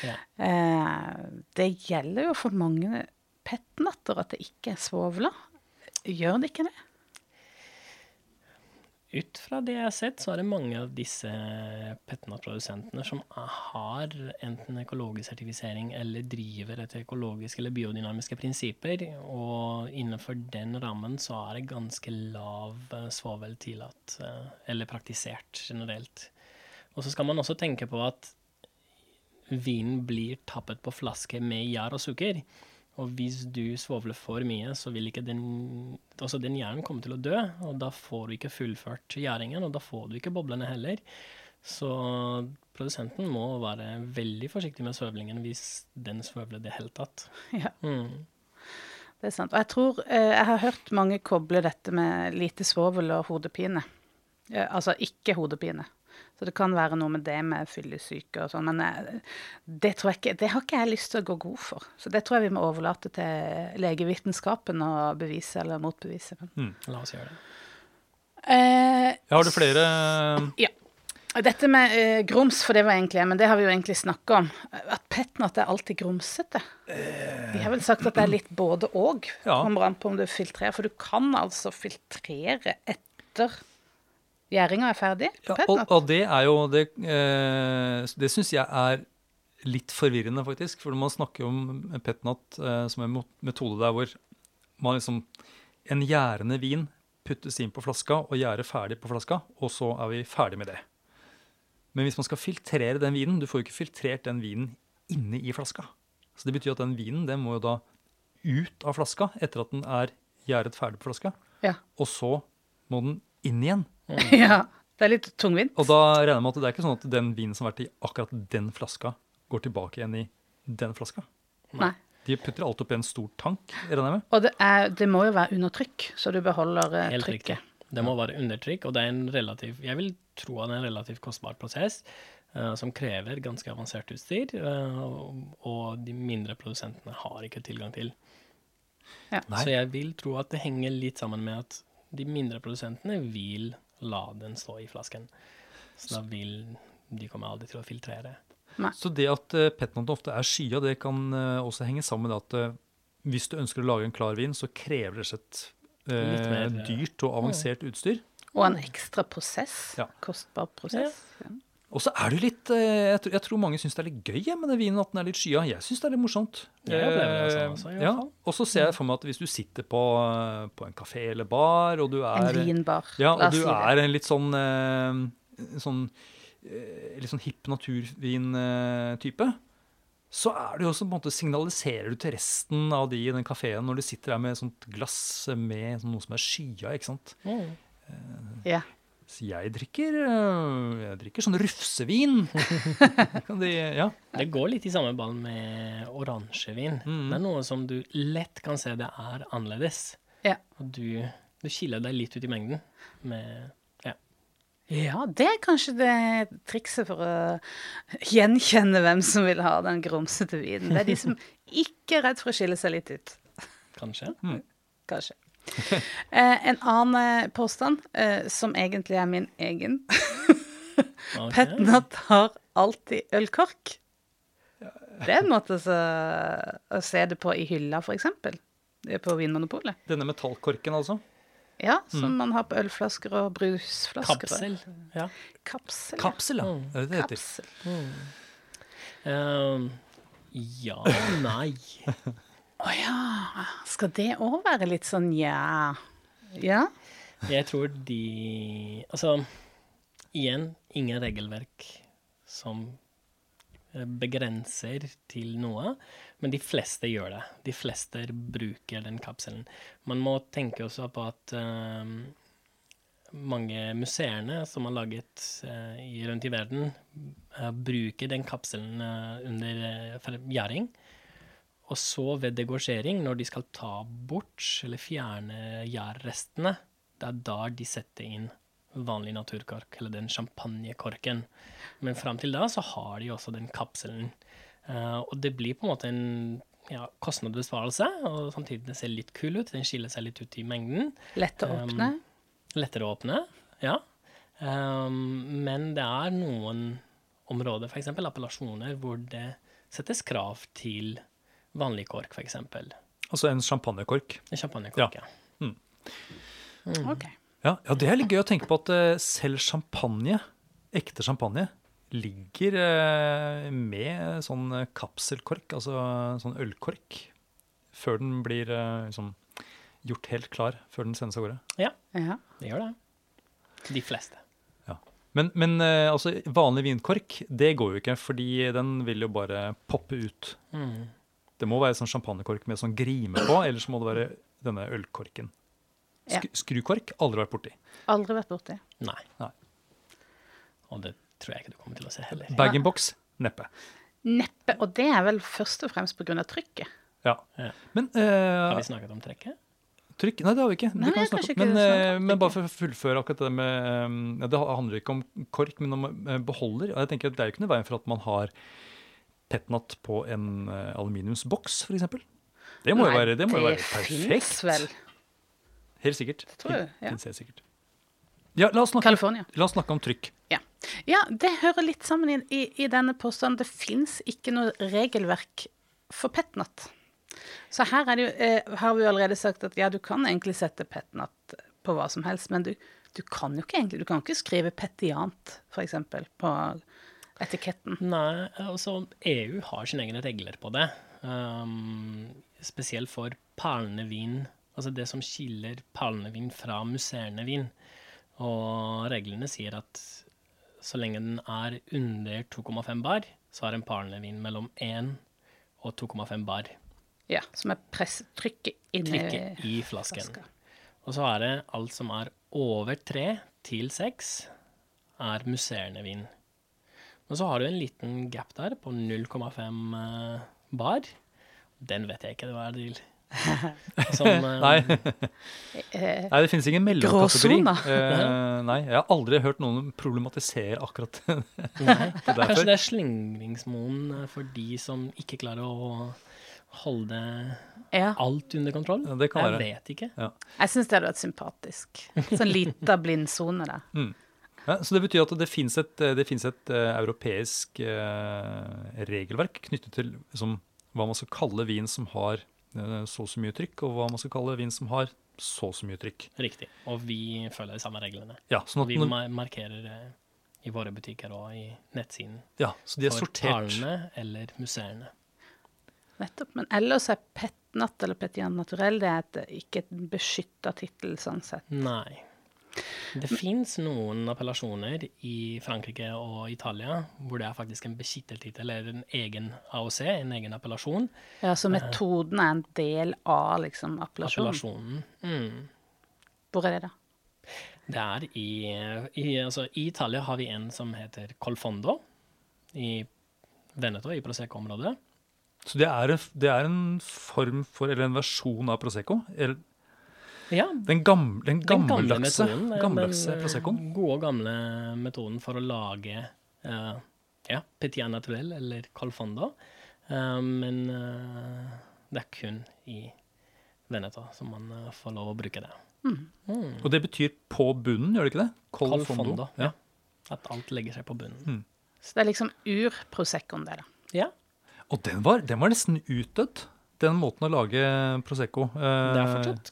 Ja. Eh, det gjelder jo for mange petnatter at det ikke er svovla. Gjør det ikke det? Ut fra det jeg har sett, så er det mange av disse Petna-produsentene som har enten økologisk sertifisering eller driver etter økologiske eller biodynamiske prinsipper. Og innenfor den rammen så er det ganske lav eh, svovel tillatt, eh, eller praktisert generelt. Og så skal man også tenke på at vinen blir tappet på flaske med gjær og sukker. Og hvis du svovler for mye, så vil ikke den Altså, den hjernen komme til å dø, og da får du ikke fullført gjæringen, og da får du ikke boblene heller. Så produsenten må være veldig forsiktig med svøvlingen hvis den svøvler det hele tatt. Ja, Mm. det er sant. Og jeg tror eh, Jeg har hørt mange koble dette med lite svovel og hodepine. Eh, altså ikke hodepine. Så det kan være noe med det med fyllesyke og sånn. Men eh, det, tror jeg ikke, det har ikke jeg lyst til å gå god for. Så det tror jeg vi må overlate til legevitenskapen å bevise eller motbevise. La oss gjøre det. Eh, Ja, har du flere Ja. Dette med eh, grums, for det var egentlig men det har vi jo egentlig snakka om. At petnat er alltid grumsete. Vi har vel sagt at det er litt både og. Ja. Kommer an på om du filtrerer. For du kan altså filtrere etter gjæringa er ferdig. ja, og, og det er jo Det, eh, det syns jeg er litt forvirrende, faktisk. For man snakker om petnat eh, som en metode der hvor man liksom En gjærende vin puttes inn på flaska og gjærer ferdig på flaska, og så er vi ferdig med det. Men hvis man skal filtrere den vinen Du får jo ikke filtrert den vinen inne i flaska. Så det betyr at den vinen den må jo da ut av flaska etter at den er gjæret ferdig på flaska. Ja. Og så må den inn igjen. Ja. Det er litt tungvint. Og da regner jeg med at det er ikke sånn at den vinen som har vært i akkurat den flaska, går tilbake igjen i den flaska. Nei. De putter alt oppi en stor tank, regner jeg med. Og det, er, det må jo være under trykk, så du beholder eh, Helt riktig. trykket. Det må være undertrykk, og det er en relativ, jeg vil tro at det er en relativt kostbar prosess eh, som krever ganske avansert utstyr, eh, og, og de mindre produsentene har ikke tilgang til. Ja. Så jeg vil tro at det henger litt sammen med at de mindre produsentene vil la den stå i flasken. Så da vil de kommer aldri til å filtrere. Så det at uh, petnoten ofte er skya, det kan eh, også henge sammen med at eh, hvis du ønsker å lage en klar vin, så krever det seg et eh, Litt mer, eh, dyrt og avansert utstyr. Og en ekstra prosess. Ja. Kostbar prosess. Ja. Og så er det jo litt eh, jeg, tror, jeg tror mange syns det er litt gøy med den vinen at den er litt skya. Jeg syns det er litt morsomt. Jeg opplever det sånn Eh, i ja. Og så ser jeg for meg at hvis du sitter på, på en kafé eller bar, og du En er vinbar. Ja, og du er en litt sånn eh, sånn litt sånn hipp naturvin-type, så er det jo også på en måte signaliserer du til resten av de i den kafeen når du sitter der med et sånt glass med sånn noe som er skya, ikke sant. Ja. Så jeg drikker eh, jeg drikker sånn rufsevin. kan de, ja. Det går litt i samme ball med oransjevin. Mm. Det er noe som du lett kan se det er annerledes. Ja. Og du, du skiller deg litt ut i mengden med Ja. ja, det er kanskje det trikset for å gjenkjenne hvem som vil ha den grumsete vinen. Det er de som ikke er redd for å skille seg litt ut, Kanskje. kanskje. Eh, en annen eh, påstand, eh, som egentlig er min egen. okay. Petnat har alltid ølkork. Det er en måte så, å se det på i hylla, for eksempel. Det er På Vinmonopolet. Denne metallkorken, altså. Ja, som man har på ølflasker og brusflasker. Kapsel. Ja. Kapsel. ja. Kapsel, ja. Mm. Det er det det heter. Kapsel. Ehm, ja, nei. Å ja. Skal det òg være litt sånn ja? Ja? Jeg tror de Altså, igjen, ingen regelverk som eh, begrenser til noe, men de fleste gjør det. De fleste bruker den kapselen. Man må tenke også på at eh, mange museene som har laget uh, rundt i verden, uh, bruker den kapselen under uh, gjæring. Og så ved degorgering, når de skal ta bort eller fjerne gjærrestene, det er da de setter inn vanlig naturkork, eller den champagnekorken. Men fram til da så har de også den kapselen. Uh, og det blir på en måte en ja, kostnadsbesparelse, og samtidig det ser litt kul ut. Den skiller seg litt ut i mengden. Lett å Um, åpne. Lettere å åpne, ja. Um, men det er noen områder, f.eks. appellasjoner, hvor det settes krav til vanlig kork, f.eks. Altså en champagnekork. En champagnekork, ja. OK. Ja, ja, det er litt gøy å tenke på at uh, selv champagne, ekte champagne, ligger uh, med sånn eh, kapselkork, altså sånn ølkork, før den blir uh, liksom gjort helt klar, før den sendes av gårde. Ja. Det gjør det. De fleste. Men, men eh, altså, vanlig vinkork, det går jo ikke, fordi den vil jo bare poppe ut. Mm. Det må være sånn champagnekork med sånn grime på, ellers må det være denne ølkorken. Ja. Sk skrukork, aldri vært borti. Aldri vært borti. Nei. Nei. Og det tror jeg ikke du kommer til å se heller. Bag-in-box, neppe. Neppe. Og det er vel først og fremst pga. trykket. Ja. Ja. Men Har eh, vi snakket om trekket? trykk Nei, det har vi ikke. Nei, kan har. Men, ikke snakket eh, men bare for å fullføre akkurat det med eh, ja, Det handler ikke om kork, men om eh, beholder. Og jeg tenker at Det er jo ikke noe veien for at man har petnat på en eh, aluminiumsboks, f.eks. Det må jo være, det må jo det være finnes perfekt. vel. Helt sikkert. Det tror jeg, ja. Helt sikkert. Ja, la oss, snakke, la oss snakke om trykk. Ja, det hører litt sammen i, i, i denne påstanden. Det fins ikke noe regelverk for petnat. Så her er det jo, eh, har vi jo allerede sagt at ja, du kan egentlig sette petnat på hva som helst, men du, du kan jo ikke egentlig Du kan ikke skrive petiant, f.eks., på etiketten. Nei, altså EU har sine egne regler på det. Um, spesielt for perlendevin. Altså det som skiller perlendevin fra musserende vin. Og reglene sier at så lenge den er under 2,5 bar, så er en perlendevin mellom 1 og 2,5 bar. Ja, Som er press, trykket inni Trykket i flasken. flaska. Og så er det alt som er over 3 til 6, er musserende vin. Men så har du en liten gap der på 0,5 eh, bar. Den vet jeg ikke hva er til. Som, eh, Nei, Eh, nei det finnes ingen mellomkategori. Uh, Eh, nei, jeg har aldri hørt noen problematisere akkurat det. Kanskje det er slingringsmoen eh, for de som ikke klarer å holde ja. alt under kontroll. Ja, det kan jeg være. vet ikke. Jeg syns det hadde vært sympatisk. Sånn lita blindsone der. Ja, så det betyr at det finnes et, det et eh, europeisk eh, regelverk knyttet til liksom, hva man skal kalle vin som har eh, så og så mye trykk, og hva man skal kalle vin som har så og så mye trykk. Riktig. Og vi følger de samme reglene. Ja, sånn at Vi når, markerer det i våre butikker og i nettsiden. ja, så de er for sortert. talene eller museene. Nettopp. Men ellers er petnat eller petian naturell det er et, ikke et beskytta tittel sånn sett. Nei. Det fins noen appellasjoner i Frankrike og Italia hvor det er faktisk en beskyttet tittel, eller en egen AOC, en egen appellasjon. Ja, Så metoden er en del av liksom appellasjonen. Appellasjonen. Mm. Hvor er det, da? Det er i, i, altså, I Italia har vi en som heter Colfondo, i Veneto, i Prosecco-området. Så det er, en- det er en form for, eller en versjon av Prosecco? Eller Ja, den, gamle, den den gamle metoden. eh, gammeldagse den, gode Proseccoen? Gode, gamle metoden for å lage uh, ja, Petit naturel eller Colfondo. Uh, men uh, det er kun i Veneta som man uh, får lov å bruke det. Mm. Og det betyr på bunnen, gjør det ikke det? Col Colfondo. Ja. At alt legger seg på bunnen. Så det er liksom ur-proseccoen, det, da. Ja, Og den var, den var nesten utdødd, den måten å lage Prosecco. det er Eh, fortsatt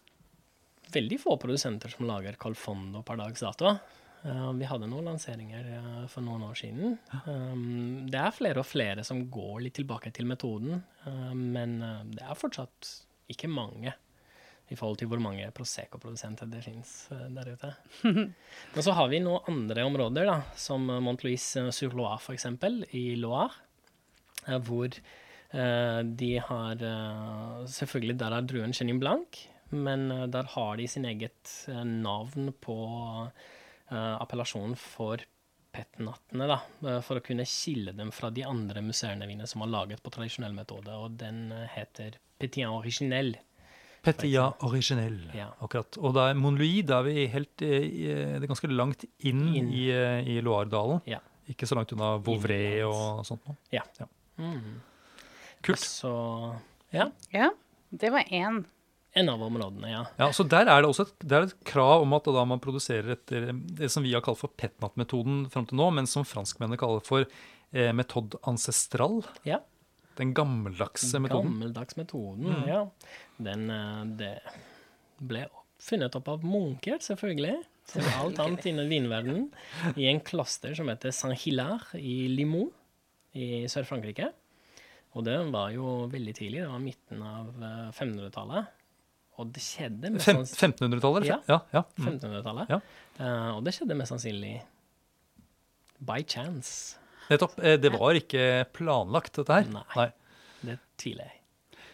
veldig få produsenter som lager Colfondo per dags dato. Uh, vi hadde noen lanseringer uh, for noen år siden. Um, det er flere og flere som går litt tilbake til metoden, uh, men det er fortsatt ikke mange i forhold til hvor mange Prosecco-produsenter det fins der ute. Men så har vi noen andre områder, da, som Montlouis-sur-Loire f.eks., i Loire, hvor de har Selvfølgelig, der er druen Chenin Blanc, men eh, der har de sin eget eh, navn på eh, appellasjonen for petnattene, da, for å kunne skille dem fra de andre museene mine som har laget på tradisjonell metode, og den heter Petit Originel. Petia originell, Ja. akkurat. Og da er Monlouis, da er vi helt i, det er ganske langt inn, Inn. i, i Loire-dalen. Ja. Ikke så langt unna Vauvray og sånt noe. Ja. Ja. Mm. Kult. Så ja, Ja, det var én. En av områdene, ja. Ja, så Der er det også et, det et krav om at da man produserer etter det som vi har kalt for petnat-metoden fram til nå, men som franskmennene kaller for eh, metode ancestral. Ja. Den gammeldagse metoden. Gammeldags metoden, Mm. ja. Den eh, det ble funnet opp av munker, selvfølgelig. som alt annet innen vinverdenen, i en kloster som heter Saint-Hilaire i Limoux i Sør-Frankrike. Og det var jo veldig tidlig, det var midten av eh, 1500-tallet. Og det skjedde mest sannsynlig... 1500-tallet? Ja. ja, ja. Mm. 1500-tallet. Ja. Uh, og det skjedde mest sannsynlig by chance. Nettopp. Eh, Det var ikke planlagt, dette her. Nei. Det tviler jeg.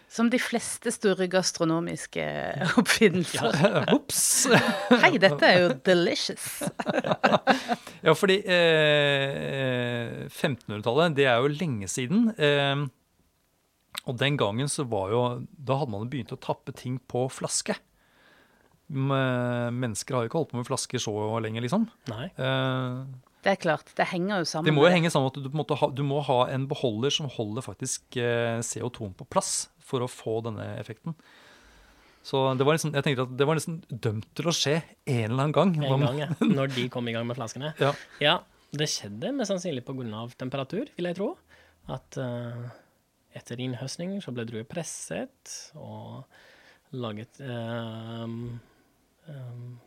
Som de fleste store gastronomiske oppfinnelser. Ops! Hei, dette er jo delicious. Ja, fordi eh, 1500-tallet, det er jo lenge siden. Eh, og den gangen så var jo Da hadde man begynt å tappe ting på flaske. Mennesker har jo ikke holdt på med flasker så lenge, liksom. Nei. Eh, Det er klart, det henger jo sammen. det må jo henge sammen at du, på en måte ha, du må ha en beholder som holder faktisk eh, CO2-en på plass for å få denne effekten. Så det var liksom, jeg tenkte at det var nesten dømt til å skje en eller annen gang. En gang, ja. Når de kom i gang med flaskene. Ja. Ja, det skjedde mest sannsynlig pga. temperatur, vil jeg tro. At eh, etter innhøstning så ble druer presset og laget um,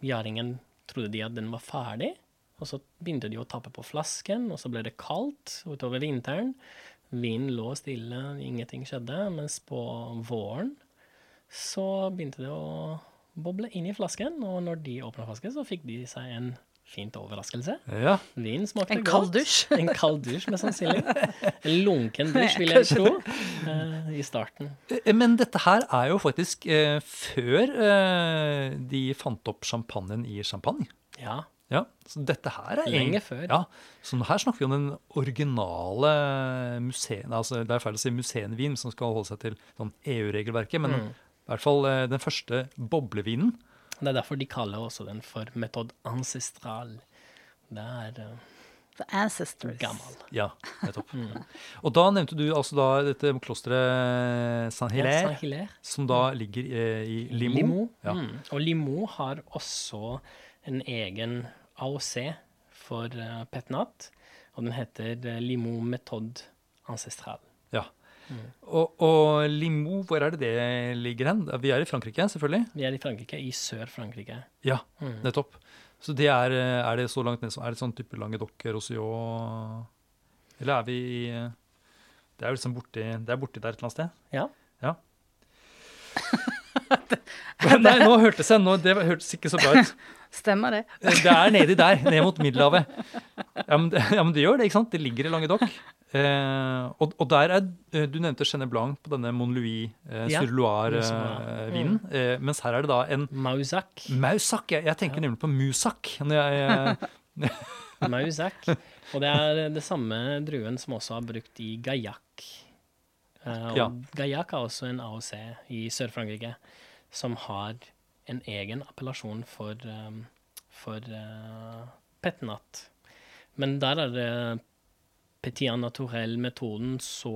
Gjæringen trodde de at den var ferdig, og så begynte de å tappe på flasken, og så ble det kaldt utover vinteren. Vinden lå stille, ingenting skjedde, mens på våren så begynte det å boble inn i flasken, og når de åpna flasken, så fikk de seg en fint overraskelse. ja. Vin smakte En godt. kald dusj. En kald dusj, mest sannsynlig. En lunken dusj, vil jeg tro, uh, i starten. Eh, Men dette her er jo faktisk uh, før uh, de fant opp champagnen i champagne. Ja, Ja, så dette her er Lenge en, før. Ja, så her snakker vi om den originale museen, altså det er feil å si museenvin som skal holde seg til sånn EU-regelverket, men Mm. i hvert fall den første boblevinen. Det er derfor de kaller også den for metod ancestral. Det er eh, The ancestors. gammel. Ja, nettopp. Mm. Og da nevnte du altså da dette klosteret Saint-Hilaire, Ja, Saint-Hilaire. som da ligger eh, i Limo. Limo. Ja. Mm. Og Limo har også en egen AOC for uh, Petnat, og den heter Limo Metod ancestral. Mm. Og, og Limoux, hvor er det det ligger hen? Vi er i Frankrike, selvfølgelig. Vi er i Frankrike, i Sør-Frankrike. Ja, Mm. nettopp. Så det er, er det så langt ned som Er det sånn type Languedoc, Roussillon Eller er vi i Det er jo liksom borti Det er borti der et eller annet sted? Ja. Ja. Nei, nå hørtes jeg nå, Det hørtes ikke så bra ut. Stemmer det? Det er nedi der, ned mot Middelhavet. Ja, men det, ja, men det gjør det, ikke sant? Det ligger i Languedoc. Eh, og, og der er eh, Du nevnte Chenet Blanc på denne Mon Louis eh, Ja, sur Loire-vinen. Mm. eh, mens her er det da en Mausac. Mausac. Jeg, jeg tenker nemlig på Musak. Når jeg, eh, Mausac. Og det er det samme druen som også er brukt i Gaillac. Eh, og Ja. Gaillac er også en AOC i Sør-Frankrike som har en egen appellasjon for, um, for uh, petnat. Men der er det Petit naturell-metoden så,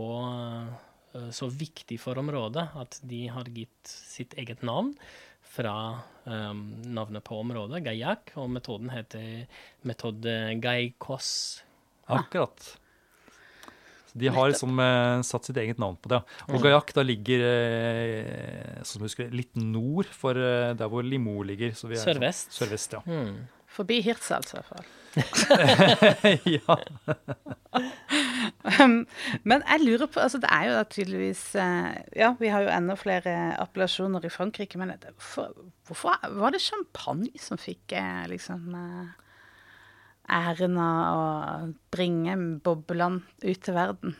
uh, så viktig for området at de har gitt sitt eget navn fra um, navnet på området, Gaillac, og metoden heter metode Gaicos. Akkurat. De har liksom eh, satt sitt eget navn på det. Og Mm. Gaillac da ligger eh, sånn som husker, litt nord for eh, der hvor Limoux ligger. Så vi er sånn- Sørvest. Sørvest, ja. Mm. Forbi Hirtshals, i hvert fall. ja. Men jeg lurer på altså Det er jo da tydeligvis Ja, vi har jo enda flere appellasjoner i Frankrike, men det, for, hvorfor var det champagne som fikk liksom eh, æren av å bringe boblene ut til verden?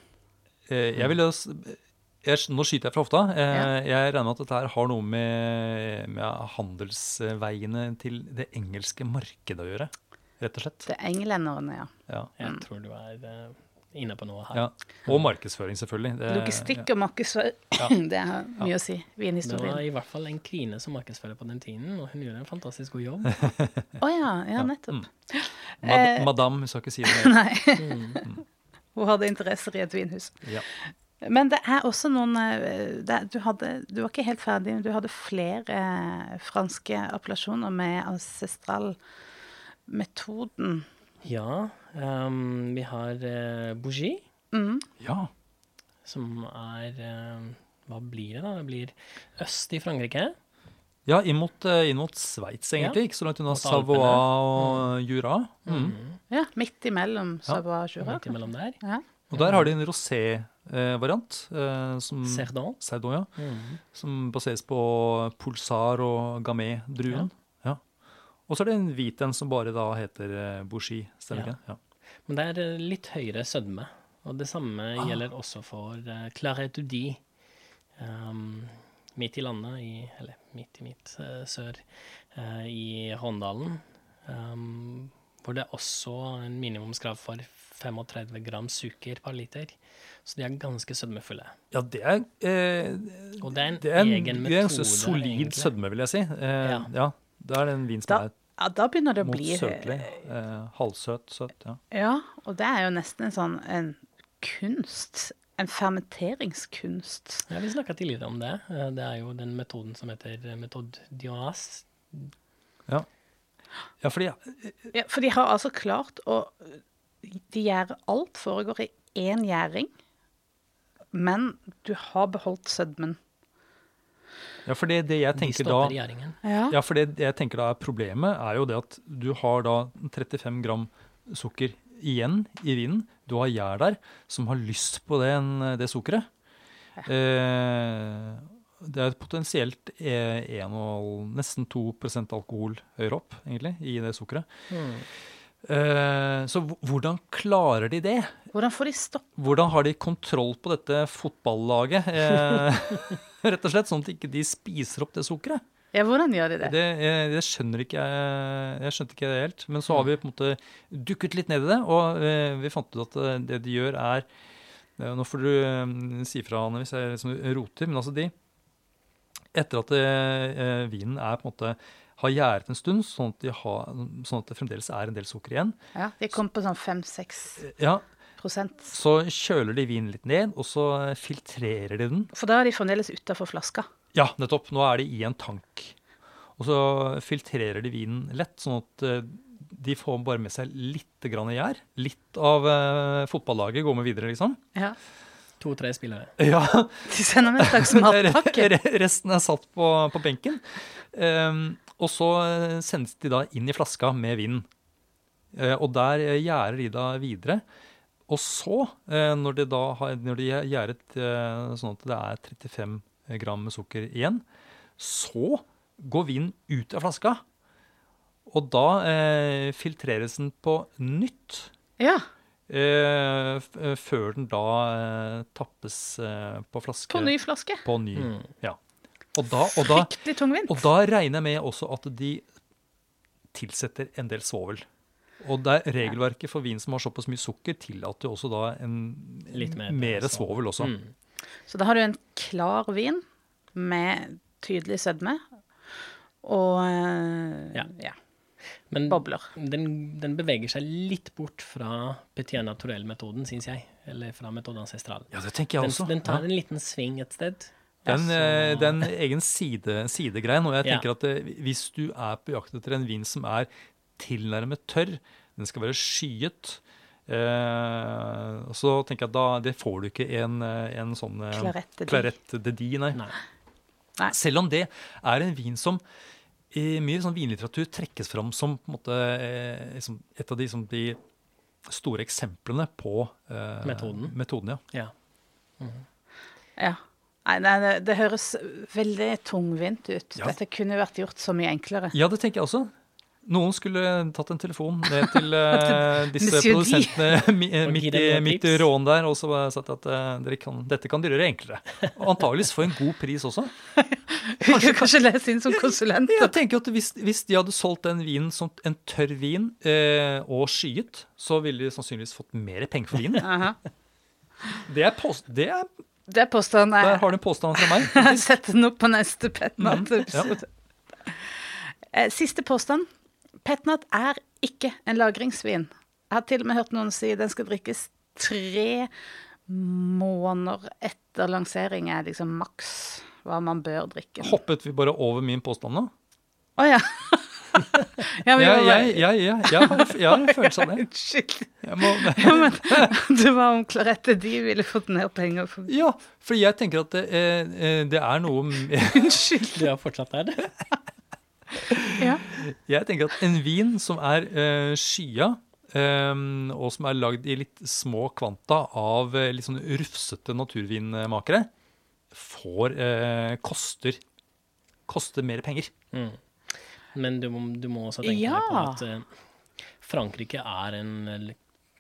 Eh, Jeg vil jeg, Nå skyter jeg fra hofta. Jeg, Jeg regner med at dette her har noe med, med handelsveiene til det engelske markedet å gjøre. Rett og slett. Det er englenderne, ja. Ja. Jeg tror du er eh, inne på noe her. ja. Og markedsføring, selvfølgelig. Det- Logistikk og markedsføring, Ja. det har mye å si. Det var i hvert fall en kvinne som markedsførte på den tiden, og hun gjorde en fantastisk god jobb. Å ja, ja, nettopp. Mm. Mad Eh. Madame, hun skal ikke si det mer. Nei. Mm. Hun hadde interesser i et vinhus. Ja. Men det er også noen eh, det, du, hadde, du var ikke helt ferdig, men du hadde flere eh, franske appellasjoner med ancestral-metoden. Ja, ehm, vi har uh, Bougie, Mm. ja. som er uh, Hva blir det, da? Det blir øst i Frankrike. Ja, inn mot, eh, inn mot Sveits, egentlig. Ikke så langt unna Savoie og Jura. Mm. Ja, midt imellom Ja. Savoie og Jura. Midt imellom der. Ja. Og der har de en rosé-variant. Eh, som Cerdon. Cerdon, ja. Mm. Som baseres på Pulsar og Gamay-druen. Ja. Og så er det en hvit en som bare da heter eh, Bouchy. Stemmer Ja. ikke? Ja. Men det er eh, litt høyere sødme. Og det samme Ah. gjelder også for uh, Claret du Di. Um, midt i landet, i, eller midt i midt uh, sør, uh, i Håndalen. Um, hvor det er også en minimumskrav for 35 gram sukker per liter. Så de er ganske sødmefulle. ja, det er eh, Og det er en Det er en, egen det er en solid egentlig. sødme, vil jeg si. Eh, Ja. ja. Det er en vin som Da, er ja, da begynner det å bli søtlig. Eh, halvsøt, søt. Ja. Ja, og det er jo nesten en sånn en kunst. En fermenteringskunst. Ja, Vi snakka tidligere om det. Eh, Det er jo den metoden som heter eh, metode Dioas. ja, fordi Ja, for de har altså klart å De gjør alt foregår i én gjæring, men du har beholdt sødmen. Ja, for det, det jeg tenker da. Ja. Ja, for det jeg tenker da er problemet, er jo det at du har da 35 gram sukker igjen i vinen. Du har gjær der som har lyst på den, det sukkeret. Eh, det er potensielt eh, en og nesten 2% alkohol høyere opp, egentlig, i det sukkeret. Mm. Eh, så hvordan klarer de det? Hvordan får de stopp? Hvordan har de kontroll på dette fotballaget? Eh, rett og slett, sånn at ikke de spiser opp det sukkeret. Ja, hvordan gjør de det? Det, jeg, det skjønner ikke jeg Jeg skjønte ikke det helt. Men så har vi på en måte dukket litt ned i det, og eh, vi fant ut at eh, det de gjør, er eh, Nå får du eh, si fra, Anne, hvis jeg liksom roter, men altså de Etter at eh, vinen er på en måte har gjæret en stund, sånn at, de har, sånn at det fremdeles er en del sukker igjen, Ja, De kom på sånn 5-6 ja, så kjøler de vinen litt ned, og så filtrerer de den. For da er de fremdeles utafor flaska. Ja, nettopp. Nå er de i en tank. Og så filtrerer de vinen lett, sånn at eh, de får bare med seg litt grann gjær. Litt av eh, fotballaget går med videre, liksom. Ja. To-tre spillere. Ja, De sender med en slags matpakke. re- Resten er satt på, på benken. Um, og så eh, sendes de da inn i flaska med vinen. Uh, og der gjerder gjærer de da videre. Og så, uh, når de da har når de har gjæret eh, sånn at det er 35 gram med sukker igjen, så går vinen ut av flaska. Og da eh, filtreres den på nytt. Ja, Eh, eh, før den da eh, tappes eh, på flaske. på ny flaske. På ny, Mm. ja. Og da, og, da, Fryktelig tungvint. og da regner jeg med også at de tilsetter en del svovel. Og det er regelverket for vin som har såpass mye sukker, tillater jo også da en Litt mer mer svovel. svovel også. Mm. Så da har du en klar vin med tydelig sødme og eh, Ja. ja. Men bobler. den, den beveger seg litt bort fra Petit naturell-metoden, syns jeg. Eller fra metode ancestral. Ja, det tenker jeg Den, også. den tar ja. en liten sving et sted. Det er en, så- eh, det er en egen side, sidegreien. Og jeg Ja. tenker at eh, hvis du er på jakt etter en vin som er tilnærmet tørr, den skal være skyet, eh, så tenker jeg at da det får du ikke en, eh, en sånn Clarette Claret de Di. De Di, nei. Nei. Nei. Selv om det er en vin som i mye sånn vinlitteratur trekkes fram som på en måte, eh, liksom et av de, som de store eksemplene på eh, Metoden. metoden ja. Ja. Ja. Nei, nei det, det høres veldig tungvint ut. Ja. Dette kunne vært gjort så mye enklere. ja, det tenker jeg også. Noen skulle tatt en telefon ned til uh, disse produsentene eh, midt, i, midt i råen der og så sagt at uh, dere kan, dette kan dere gjøre enklere. Og antageligvis for en god pris også. Kanskje, kan kanskje lese inn som konsulent. Jeg tenker at hvis, hvis de hadde solgt den vinen som en tørr vin uh, og skyet, så ville de sannsynligvis fått mer penger for vinen. Det er, post, det er Det er påstanden. Der har du en påstand fra meg. jeg setter den opp på neste Petnat-episode. ja. Siste påstand. Petnat er ikke en lagringsvin. Jeg har til og med hørt noen si den skal drikkes tre måneder etter lansering er liksom maks hva man bør drikke. Hoppet vi bare over min påstand nå? ja. Ja, ja, Jeg, ja, jeg, har, jeg har en følelse av det. Unnskyld. Ja, men det var om Clarette de ville fått mer penger for ja, for jeg tenker at det, eh, eh, det er noe Unnskyld. Du er fortsatt der? Ja. Jeg tenker at en vin som er uh, skya, um, og som er lagd i litt små kvanta av uh, litt sånn rufsete naturvinmakere, får uh, koster koster mer penger. Mm. Men du, må- du må også tenke Ja. deg på at Frankrike er en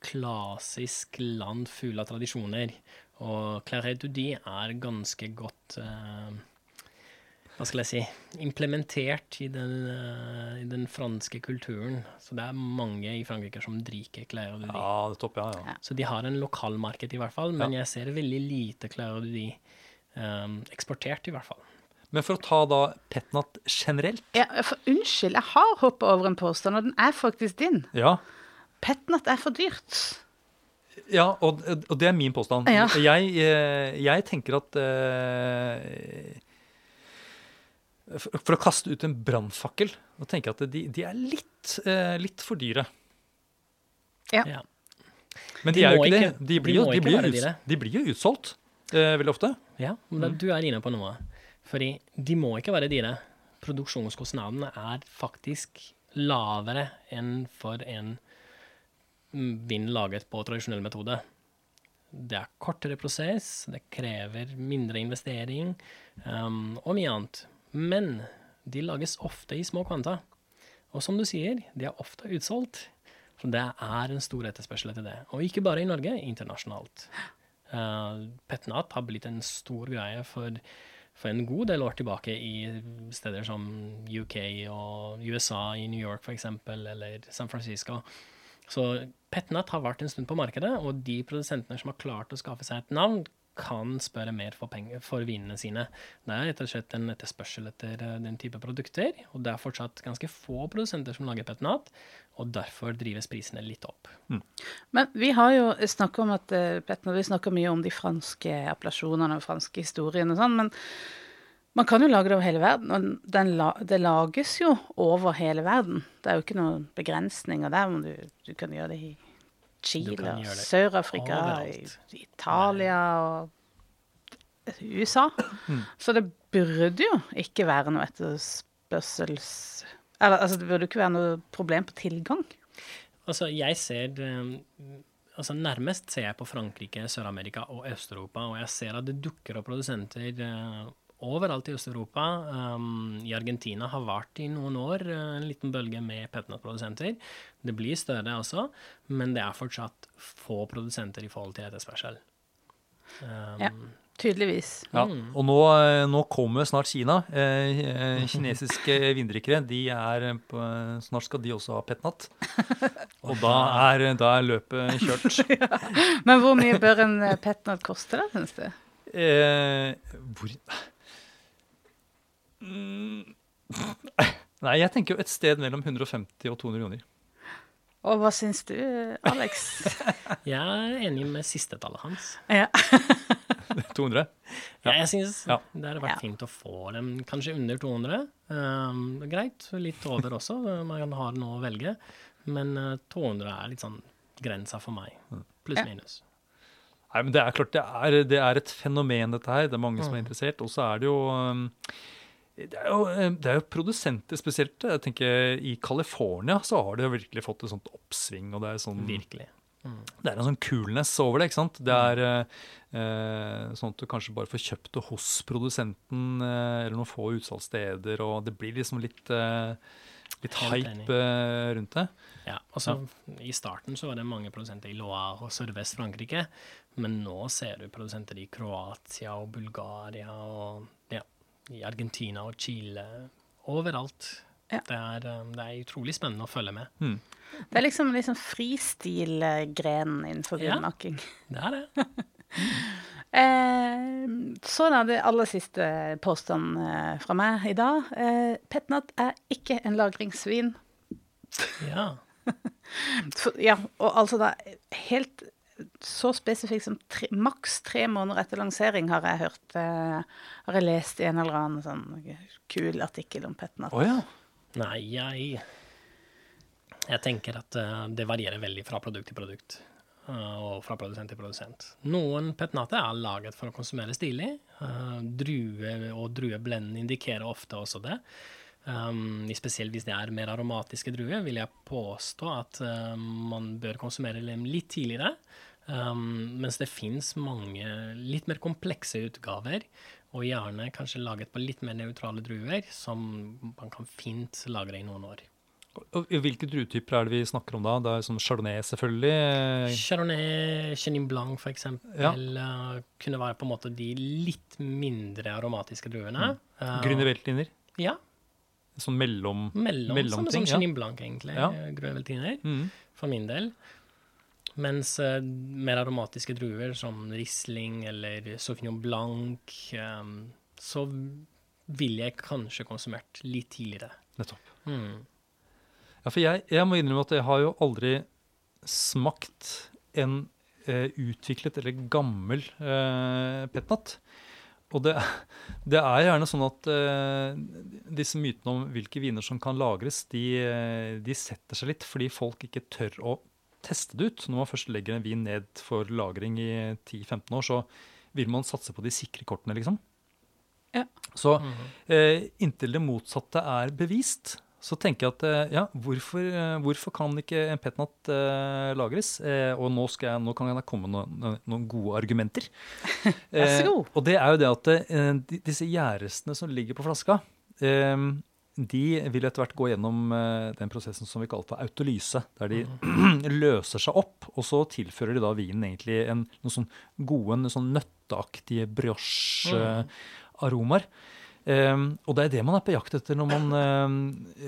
klassisk land full av tradisjoner. Og Claret du Di er ganske godt eh, Hva skal jeg si implementert i den, uh, i den franske kulturen. Så det er mange i Frankrike som drikker clair Di. Ja, det topper, ja, ja. Så de har en lokalmarked, i hvert fall. Men Ja. jeg ser veldig lite clair Di eh, eksportert, i hvert fall. Men for å ta da Petnat generelt Ja, for unnskyld, jeg har hoppa over en påstand, og den er faktisk din. Ja, Petnat er for dyrt. ja og, og det er min påstand. Ja. Jeg, eh, jeg tenker at eh, for, for å kaste ut en brannfakkel, Og tenker at de, de er litt, eh, litt for dyre. Ja. Ja. Men De de, er jo ikke, ikke- det. De blir de blir jo, uts, dyre. de blir jo utsolgt eh, veldig ofte. Ja, men da, du er inne på noe. Fordi de må ikke være dyre. Produksjonskostnadene er faktisk lavere enn for en vind laget på tradisjonell metode. Det er kortere prosess, det krever mindre investering um, og mye annet. Men de lages ofte i små kvanta. Og som du sier, de er ofte utsolgt. For det er en stor etterspørsel etter det. Og ikke bare i Norge, internasjonalt. Uh, Petnat har blitt en stor greie for, for en god del år tilbake i steder som UK og USA, i New York f.eks., eller San Francisco. Så Petnat har vært en stund på markedet, og de produsentene som har klart å skaffe seg et navn, kan spørre mer for, penger, for vinene sine. Det er rett og slett en etterspørsel etter eh, den type produkter, og det er fortsatt ganske få produsenter som lager Petnat, og derfor drives prisene litt opp. Men vi har jo snakka om at eh, Petnat, vi snakker mye om de franske appellasjonene og franske historiene og sånn, men man kan jo lage det over hele verden, og den la, det lages jo over hele verden. Det er jo ikke noen begrensninger der, men du, du kan gjøre det i Chile, Sør-Afrika, Italia og USA. Mm. Så det burde jo ikke være noe etterspørsels... Eller altså, det burde jo ikke være noe problem på tilgang. Altså, jeg ser eh, altså Nærmest ser jeg på Frankrike, Sør-Amerika og Øst-Europa, og jeg ser at det dukker opp produsenter eh, overalt i Øst-Europa. Um, I Argentina har vært i noen år eh, en liten bølge med petnat-produsenter. Det blir større også, men det er fortsatt få produsenter i forhold til etterspørsel. Um, Ja. Tydeligvis. Ja. Mm. Og nå, eh, nå kommer snart Kina. Eh, kinesiske vindrikkere de er på, Snart skal de også ha petnat. Og da er, da er løpet kjørt. Men hvor mye bør en petnatt petnat koste, da, syns du? Eh, hvor. Nei, jeg tenker jo et sted mellom 150 og 200 kroner. Og hva syns du, Alex? jeg er enig med siste tallet hans. ja. 200? Ja, jeg syns Ja. det hadde vært Ja. fint å få dem kanskje under 200. Um, greit, litt over også, man har noe å velge. Men eh, 200 er litt sånn grensa for meg. Pluss Ja. minus. Nei, men det er klart, det er, det er et fenomen, dette her. Det er mange som er Mm. interessert. Og så er det jo um, det er jo, um, det er jo produsenter spesielt. Jeg tenker I California så har det jo virkelig fått et sånt oppsving. og det er sånn... Virkelig. Det er en sånn coolness over det. ikke sant? Det er eh, eh, sånn at du kanskje bare får kjøpt det hos produsenten eh, eller noen få utsalgssteder, og det blir liksom litt, eh, litt hype eh, rundt det. Ja, altså I starten så var det mange produsenter i Loire og sørvest Frankrike, men nå ser du produsenter i Kroatia og Bulgaria og ja, i Argentina og Chile. Overalt. Ja. Det, er, um, det er utrolig spennende å følge med. Det er liksom, liksom fristil-grenen innenfor Ja. Det er det. Eh, så da, det aller siste påstanden eh, fra meg i dag. Eh, Petnat er ikke en lagringsvin. Ja. For, ja, og altså da helt så spesifikt som tre, maks tre måneder etter lansering har jeg hørt eh, Har jeg lest i en eller annen sånn kul artikkel om Petnat. Oh, ja. Nei, jeg Jeg tenker at uh, det varierer veldig fra produkt til produkt. Uh, og fra produsent til produsent. Noen petnater er laget for å konsumere stilig. Uh, drue og drueblend indikerer ofte også det. Um, spesielt hvis det er mer aromatiske druer, vil jeg påstå at um, man bør konsumere dem litt tidligere. Um, mens det fins mange litt mer komplekse utgaver, og gjerne kanskje laget på litt mer nøytrale druer, som man kan fint lagre i noen år. Og hvilke druetyper er det vi snakker om da? Det er sånn Chardonnay, selvfølgelig. Chardonnay, Chenin Blanc eksempel, Ja. uh, kunne være på en måte de litt mindre aromatiske druene. Uh, Grüne Veltliner. Ja, Sånn mellom mellom, Mellomting, samme som ja. Chenin Blanc, egentlig. Ja. Grøveltiner, mm. For min del. Mens uh, mer aromatiske druer som Riesling eller Sauvignon Blanc, um, så ville jeg kanskje konsumert litt tidligere. Nettopp. Mm. Ja, for jeg, jeg må innrømme at jeg har jo aldri smakt en eh, utviklet eller gammel eh, petnat. Og det, det er gjerne sånn at uh, disse mytene om hvilke viner som kan lagres, de, de setter seg litt fordi folk ikke tør å teste det ut. Når man først legger en vin ned for lagring i 10-15 år, så vil man satse på de sikre kortene, liksom. Ja. Så eh, inntil det motsatte er bevist, så tenker jeg at eh, ja, hvorfor, eh, hvorfor kan ikke en petnat eh, lagres? Eh, og nå, skal jeg, nå kan jeg komme med noen, noen gode argumenter. Vær så god. og det er jo det at eh, de, disse gjærrestene som ligger på flaska, eh, de vil etter hvert gå gjennom eh, den prosessen som vi kaller for autolyse, der de løser seg opp, og så tilfører de da vinen egentlig en, noen sånn gode, sånn nøtteaktige brioche-aromaer. Um, og det er det man er på jakt etter når man eh,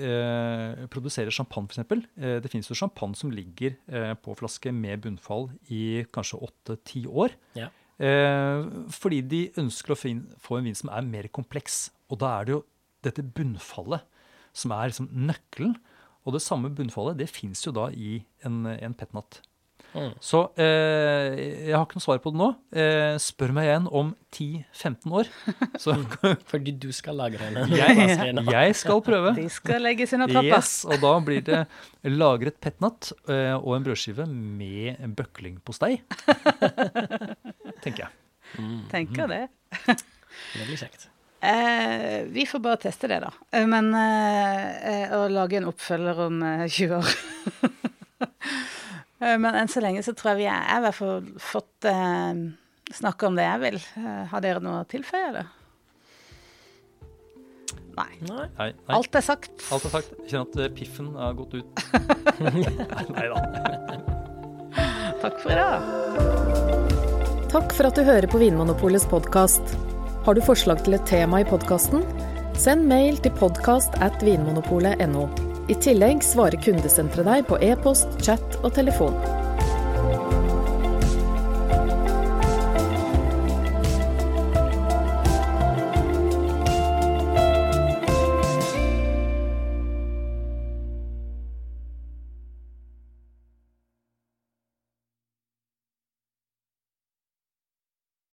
uh, produserer champagne, f.eks. Uh, det finnes jo champagne som ligger uh, på flaske med bunnfall i kanskje åtte-ti år. Ja. Eh, fordi de ønsker å få en vin som er mer kompleks. Og da er det jo dette bunnfallet som er liksom nøkkelen. Og det samme bunnfallet det fins jo da i en, en petnat. Mm. Så eh, jeg har ikke noe svar på det nå. Eh, spør meg igjen om 10-15 år. Så Fordi du skal lagre henne? jeg, jeg skal prøve. De skal legges under trappa. Yes, og da blir det lagret petnat eh, og en brødskive med bøklingpostei. Tenker jeg. Mm. Tenker det. Veldig kjekt. Eh, vi får bare teste det, da. Eh, Men eh, eh, å lage en oppfølger om eh, 20 år Men enn så lenge så tror jeg vi er, jeg har i hvert fall fått eh, snakke om det jeg vil. Eh, har dere noe å tilføye, eller? Nei. Nei. Nei, nei. Alt er sagt. Alt er sagt. Jeg kjenner at eh, piffen har gått ut. nei da. Takk for i dag. Takk for at du hører på Vinmonopolets podkast. Har du forslag til et tema i podkasten? Send mail til podkast at vinmonopolet.no. I tillegg svarer kundesenteret deg på e-post, chat og telefon.